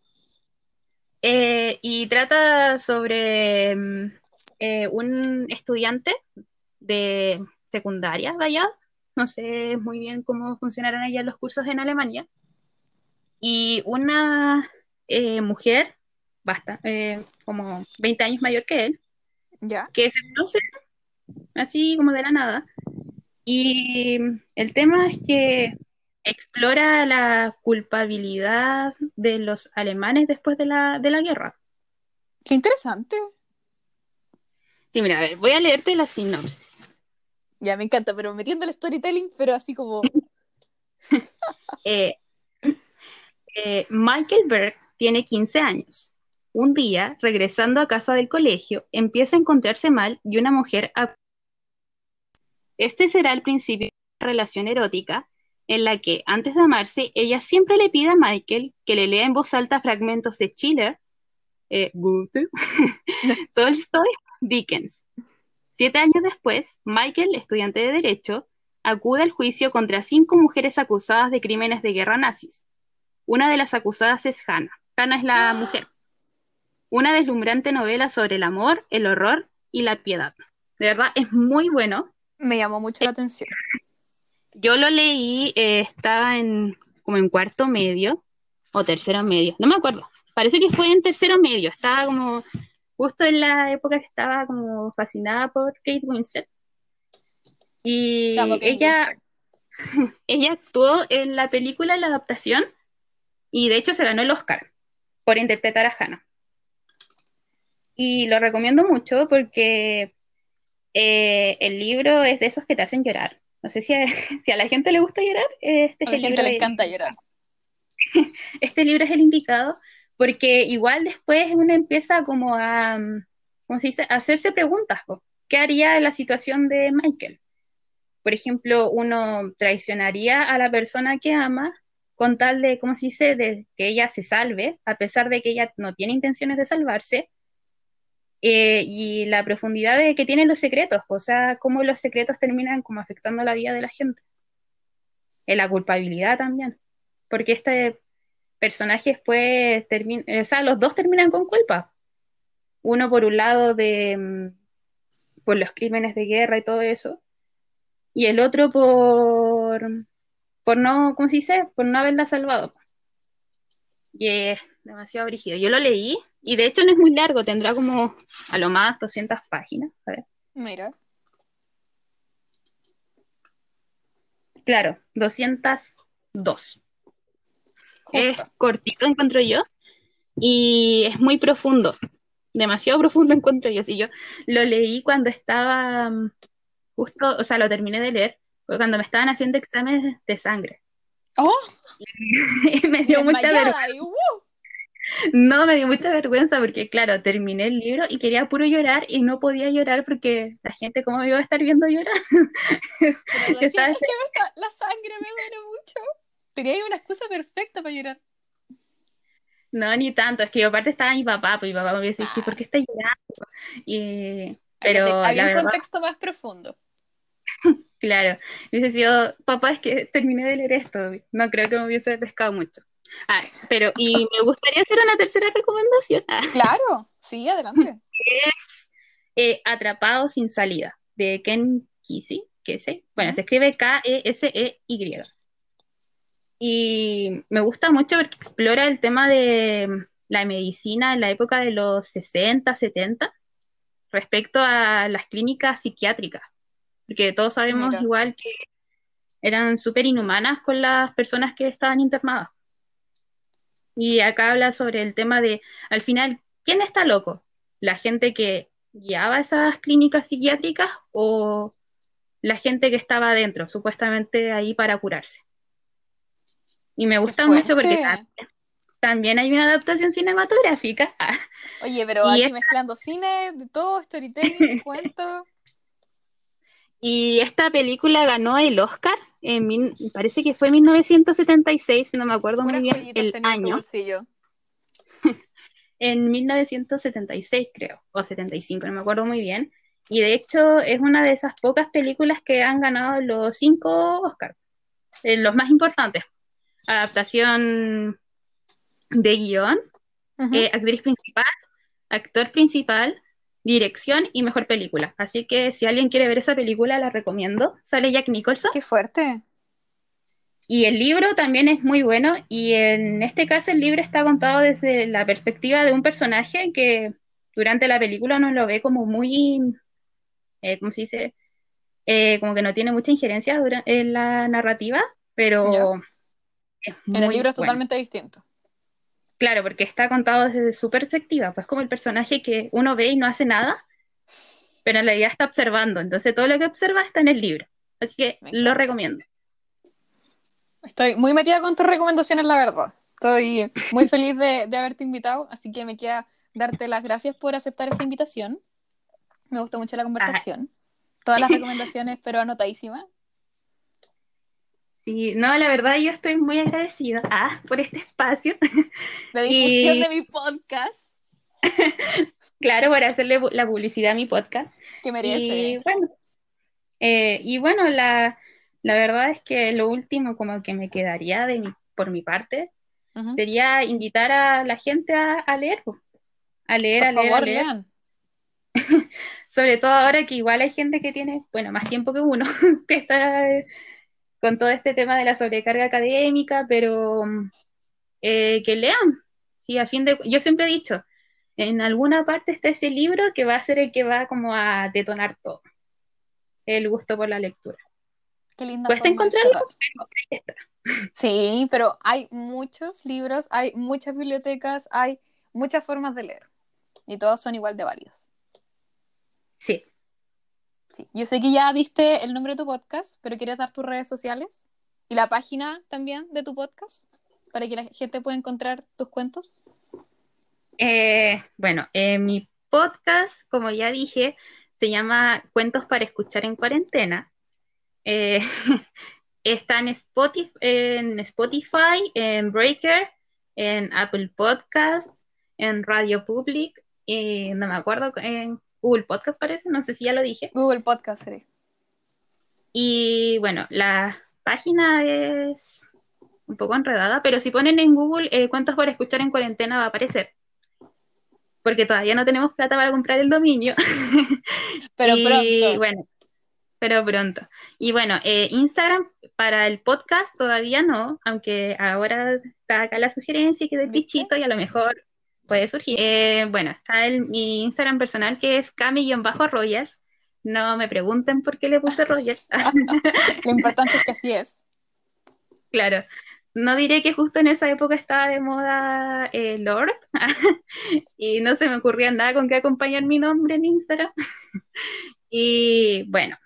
Eh, y trata sobre mm, eh, un estudiante de secundaria de allá, no sé muy bien cómo funcionarán allá los cursos en Alemania, y una eh, mujer, basta, eh, como 20 años mayor que él, Ya. que se conocen así como de la nada. Y el tema es que explora la culpabilidad de los alemanes después de la, de la guerra. Qué interesante. Sí, mira, a ver, voy a leerte la sinopsis. Ya, me encanta, pero metiendo el storytelling, pero así como. <laughs> Eh, eh, Michael Berg tiene 15 años. Un día, regresando a casa del colegio, empieza a encontrarse mal y una mujer. Este será el principio de una relación erótica en la que, antes de amarse, ella siempre le pide a Michael que le lea en voz alta fragmentos de Schiller, eh, <laughs> Tolstoy, Dickens. Siete años después, Michael, estudiante de Derecho, acude al juicio contra cinco mujeres acusadas de crímenes de guerra nazis. Una de las acusadas es Hannah. Hannah es la mujer. Una deslumbrante novela sobre el amor, el horror y la piedad. De verdad, es muy bueno. Me llamó mucho la atención. <laughs> Yo lo leí, eh, estaba en como en cuarto medio o tercero medio, no me acuerdo. Parece que fue en tercero medio. Estaba como justo en la época que estaba como fascinada por Kate Winslet. Y ella, <laughs> ella actuó en la película, en la adaptación, y de hecho se ganó el Oscar por interpretar a Hannah. Y lo recomiendo mucho porque eh, el libro es de esos que te hacen llorar. No sé si a, <laughs> si a la gente le gusta llorar, este A la gente libro le de- encanta llorar. <laughs> este libro es el indicado porque igual después uno empieza como a, mm, ¿cómo se dice? A hacerse preguntas. ¿Qué haría en la situación de Michael? Por ejemplo, uno traicionaría a la persona que ama con tal de, ¿cómo se dice?, de que ella se salve, a pesar de que ella no tiene intenciones de salvarse, eh, y la profundidad de que tienen los secretos, o sea, cómo los secretos terminan como afectando la vida de la gente. En la culpabilidad también, porque este personaje después termina, o sea, los dos terminan con culpa. Uno por un lado de mm, por los crímenes de guerra y todo eso, y el otro por por no, ¿cómo se dice? Por no haberla salvado. Y es demasiado brígido. Yo lo leí y de hecho no es muy largo, tendrá como a lo más 200 páginas. A ver. Mira. Claro, 202. Es cortito, encuentro yo, y es muy profundo, demasiado profundo <laughs> encuentro yo. Si yo lo leí cuando estaba mm, justo, o sea, lo terminé de leer, fue cuando me estaban haciendo exámenes de sangre. ¡Oh! <laughs> Y me dio mucha vergüenza. y, ¡uh! No, me dio mucha vergüenza porque, claro, terminé el libro y quería puro llorar y no podía llorar porque la gente, ¿cómo me iba a estar viendo llorar? <laughs> Pero es que la sangre me duele mucho. Tenía ahí una excusa perfecta para llorar. No, ni tanto, es que aparte estaba mi papá, pues mi papá me hubiese dicho, Ah. ¿por qué estás llorando? Y, pero había un verdad, contexto más profundo. <laughs> claro, hubiese sido, papá, es que terminé de leer esto, no creo que me hubiese pescado mucho. Ah, pero, y <laughs> me gustaría hacer una tercera recomendación, <laughs> Claro, sí, adelante. es eh, Atrapado sin salida, de Ken Kesey, Kesey. Bueno, se escribe K-E-S-E-Y. Y me gusta mucho porque explora el tema de la medicina en la época de los 60, 70, respecto a las clínicas psiquiátricas. Porque todos sabemos Mira. igual que eran súper inhumanas con las personas que estaban internadas. Y acá habla sobre el tema de, al final, ¿quién está loco? ¿La gente que guiaba esas clínicas psiquiátricas o la gente que estaba adentro, supuestamente ahí para curarse? Y me gusta mucho porque también, también hay una adaptación cinematográfica. <laughs> Oye, pero Y aquí mezclando cine, de todo, storytelling, <laughs> cuento. Y esta película ganó el Oscar, en mil- parece que fue en 1976, no me acuerdo muy bien el año. <laughs> en 1976, creo, o 75, no me acuerdo muy bien. Y de hecho es una de esas pocas películas que han ganado los cinco Oscars, eh, los más importantes. Adaptación de guion, eh, actriz principal, actor principal, dirección y mejor película. Así que si alguien quiere ver esa película, la recomiendo. Sale Jack Nicholson. Qué fuerte. Y el libro también es muy bueno y en este caso el libro está contado desde la perspectiva de un personaje que durante la película uno lo ve como muy, eh, ¿cómo se dice? Eh, como que no tiene mucha injerencia en la narrativa, pero es En el libro es bueno. totalmente distinto. Claro, porque está contado desde su perspectiva, pues como el personaje que uno ve y no hace nada, pero en realidad está observando, entonces todo lo que observa está en el libro. Así que lo recomiendo. Estoy muy metida con tus recomendaciones, la verdad. Estoy muy <laughs> feliz de, de haberte invitado, así que me queda darte las gracias por aceptar esta invitación. Me gustó mucho la conversación. Todas las recomendaciones, pero anotadísimas. Sí, no, la verdad yo estoy muy agradecida ah, por este espacio. <laughs> De difusión Y- de mi podcast, <laughs> Claro, para hacerle la publicidad a mi podcast. que Y merece. bueno, eh, y bueno, la, la verdad es que lo último como que me quedaría de mi, por mi parte sería invitar a la gente a, a leer, a leer, Por a leer, a leer. lean. <laughs> Sobre todo ahora que igual hay gente que tiene, bueno, más tiempo que uno, que está eh, con todo este tema de la sobrecarga académica, pero mm, eh, que lean. Sí, a fin de, yo siempre he dicho, en alguna parte está ese libro que va a ser el que va como a detonar todo. El gusto por la lectura. Qué linda Cuesta encontrarlo, cerrar. pero ahí está. Sí, pero hay muchos libros, hay muchas bibliotecas, hay muchas formas de leer. Y todas son igual de válidas. Sí. Yo sé que ya diste el nombre de tu podcast, pero ¿quieres dar tus redes sociales? Y la página también de tu podcast, para que la gente pueda encontrar tus cuentos. Eh, bueno, eh, mi podcast, como ya dije, se llama Cuentos para escuchar en cuarentena. Eh, <laughs> Está en Spotify, en, Spotify, en Breaker, en Apple Podcast, en Radio Public, y no me acuerdo, en Google Podcast parece, no sé si ya lo dije. Google Podcast, sí. Y bueno, la página es un poco enredada, pero si ponen en Google eh, cuántos por escuchar en cuarentena va a aparecer. Porque todavía no tenemos plata para comprar el dominio. <laughs> pero pronto. Bueno, pero pronto. Y bueno, eh, Instagram para el podcast todavía no, aunque ahora está acá la sugerencia que del bichito y a lo mejor puede surgir. Eh, bueno, está el, mi Instagram personal que es cami-rogers. No me pregunten por qué le puse Rogers. <laughs> Lo importante es que así es. Claro. No diré que justo en esa época estaba de moda eh, Lord <laughs> y no se me ocurría nada con que acompañar mi nombre en Instagram. <laughs> y bueno,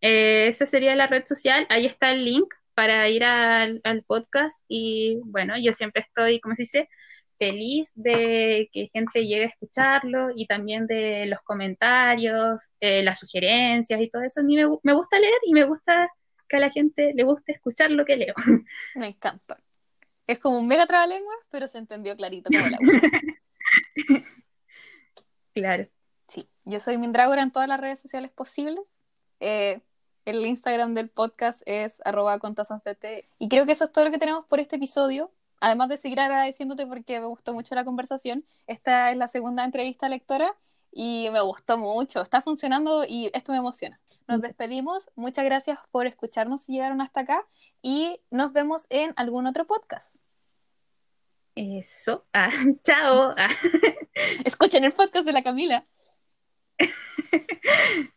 eh, esa sería la red social. Ahí está el link para ir al, podcast y bueno, yo siempre estoy, como se dice, feliz de que gente llegue a escucharlo y también de los comentarios, eh, las sugerencias y todo eso. A mí me, me, gusta leer y me gusta que a la gente le guste escuchar lo que leo. <laughs> Me encanta. Es como un mega lengua pero se entendió clarito como la <laughs> Claro. Sí, yo soy Mindragora en todas las redes sociales posibles. Eh, el Instagram del podcast es arroba Y creo que eso es todo lo que tenemos por este episodio. Además de seguir agradeciéndote porque me gustó mucho la conversación, esta es la segunda entrevista lectora y me gustó mucho. Está funcionando y esto me emociona. Nos despedimos. Muchas gracias por escucharnos y llegaron hasta acá. Y nos vemos en algún otro podcast. Eso. Ah, <laughs> chao. Escuchen el podcast de la Camila. <laughs>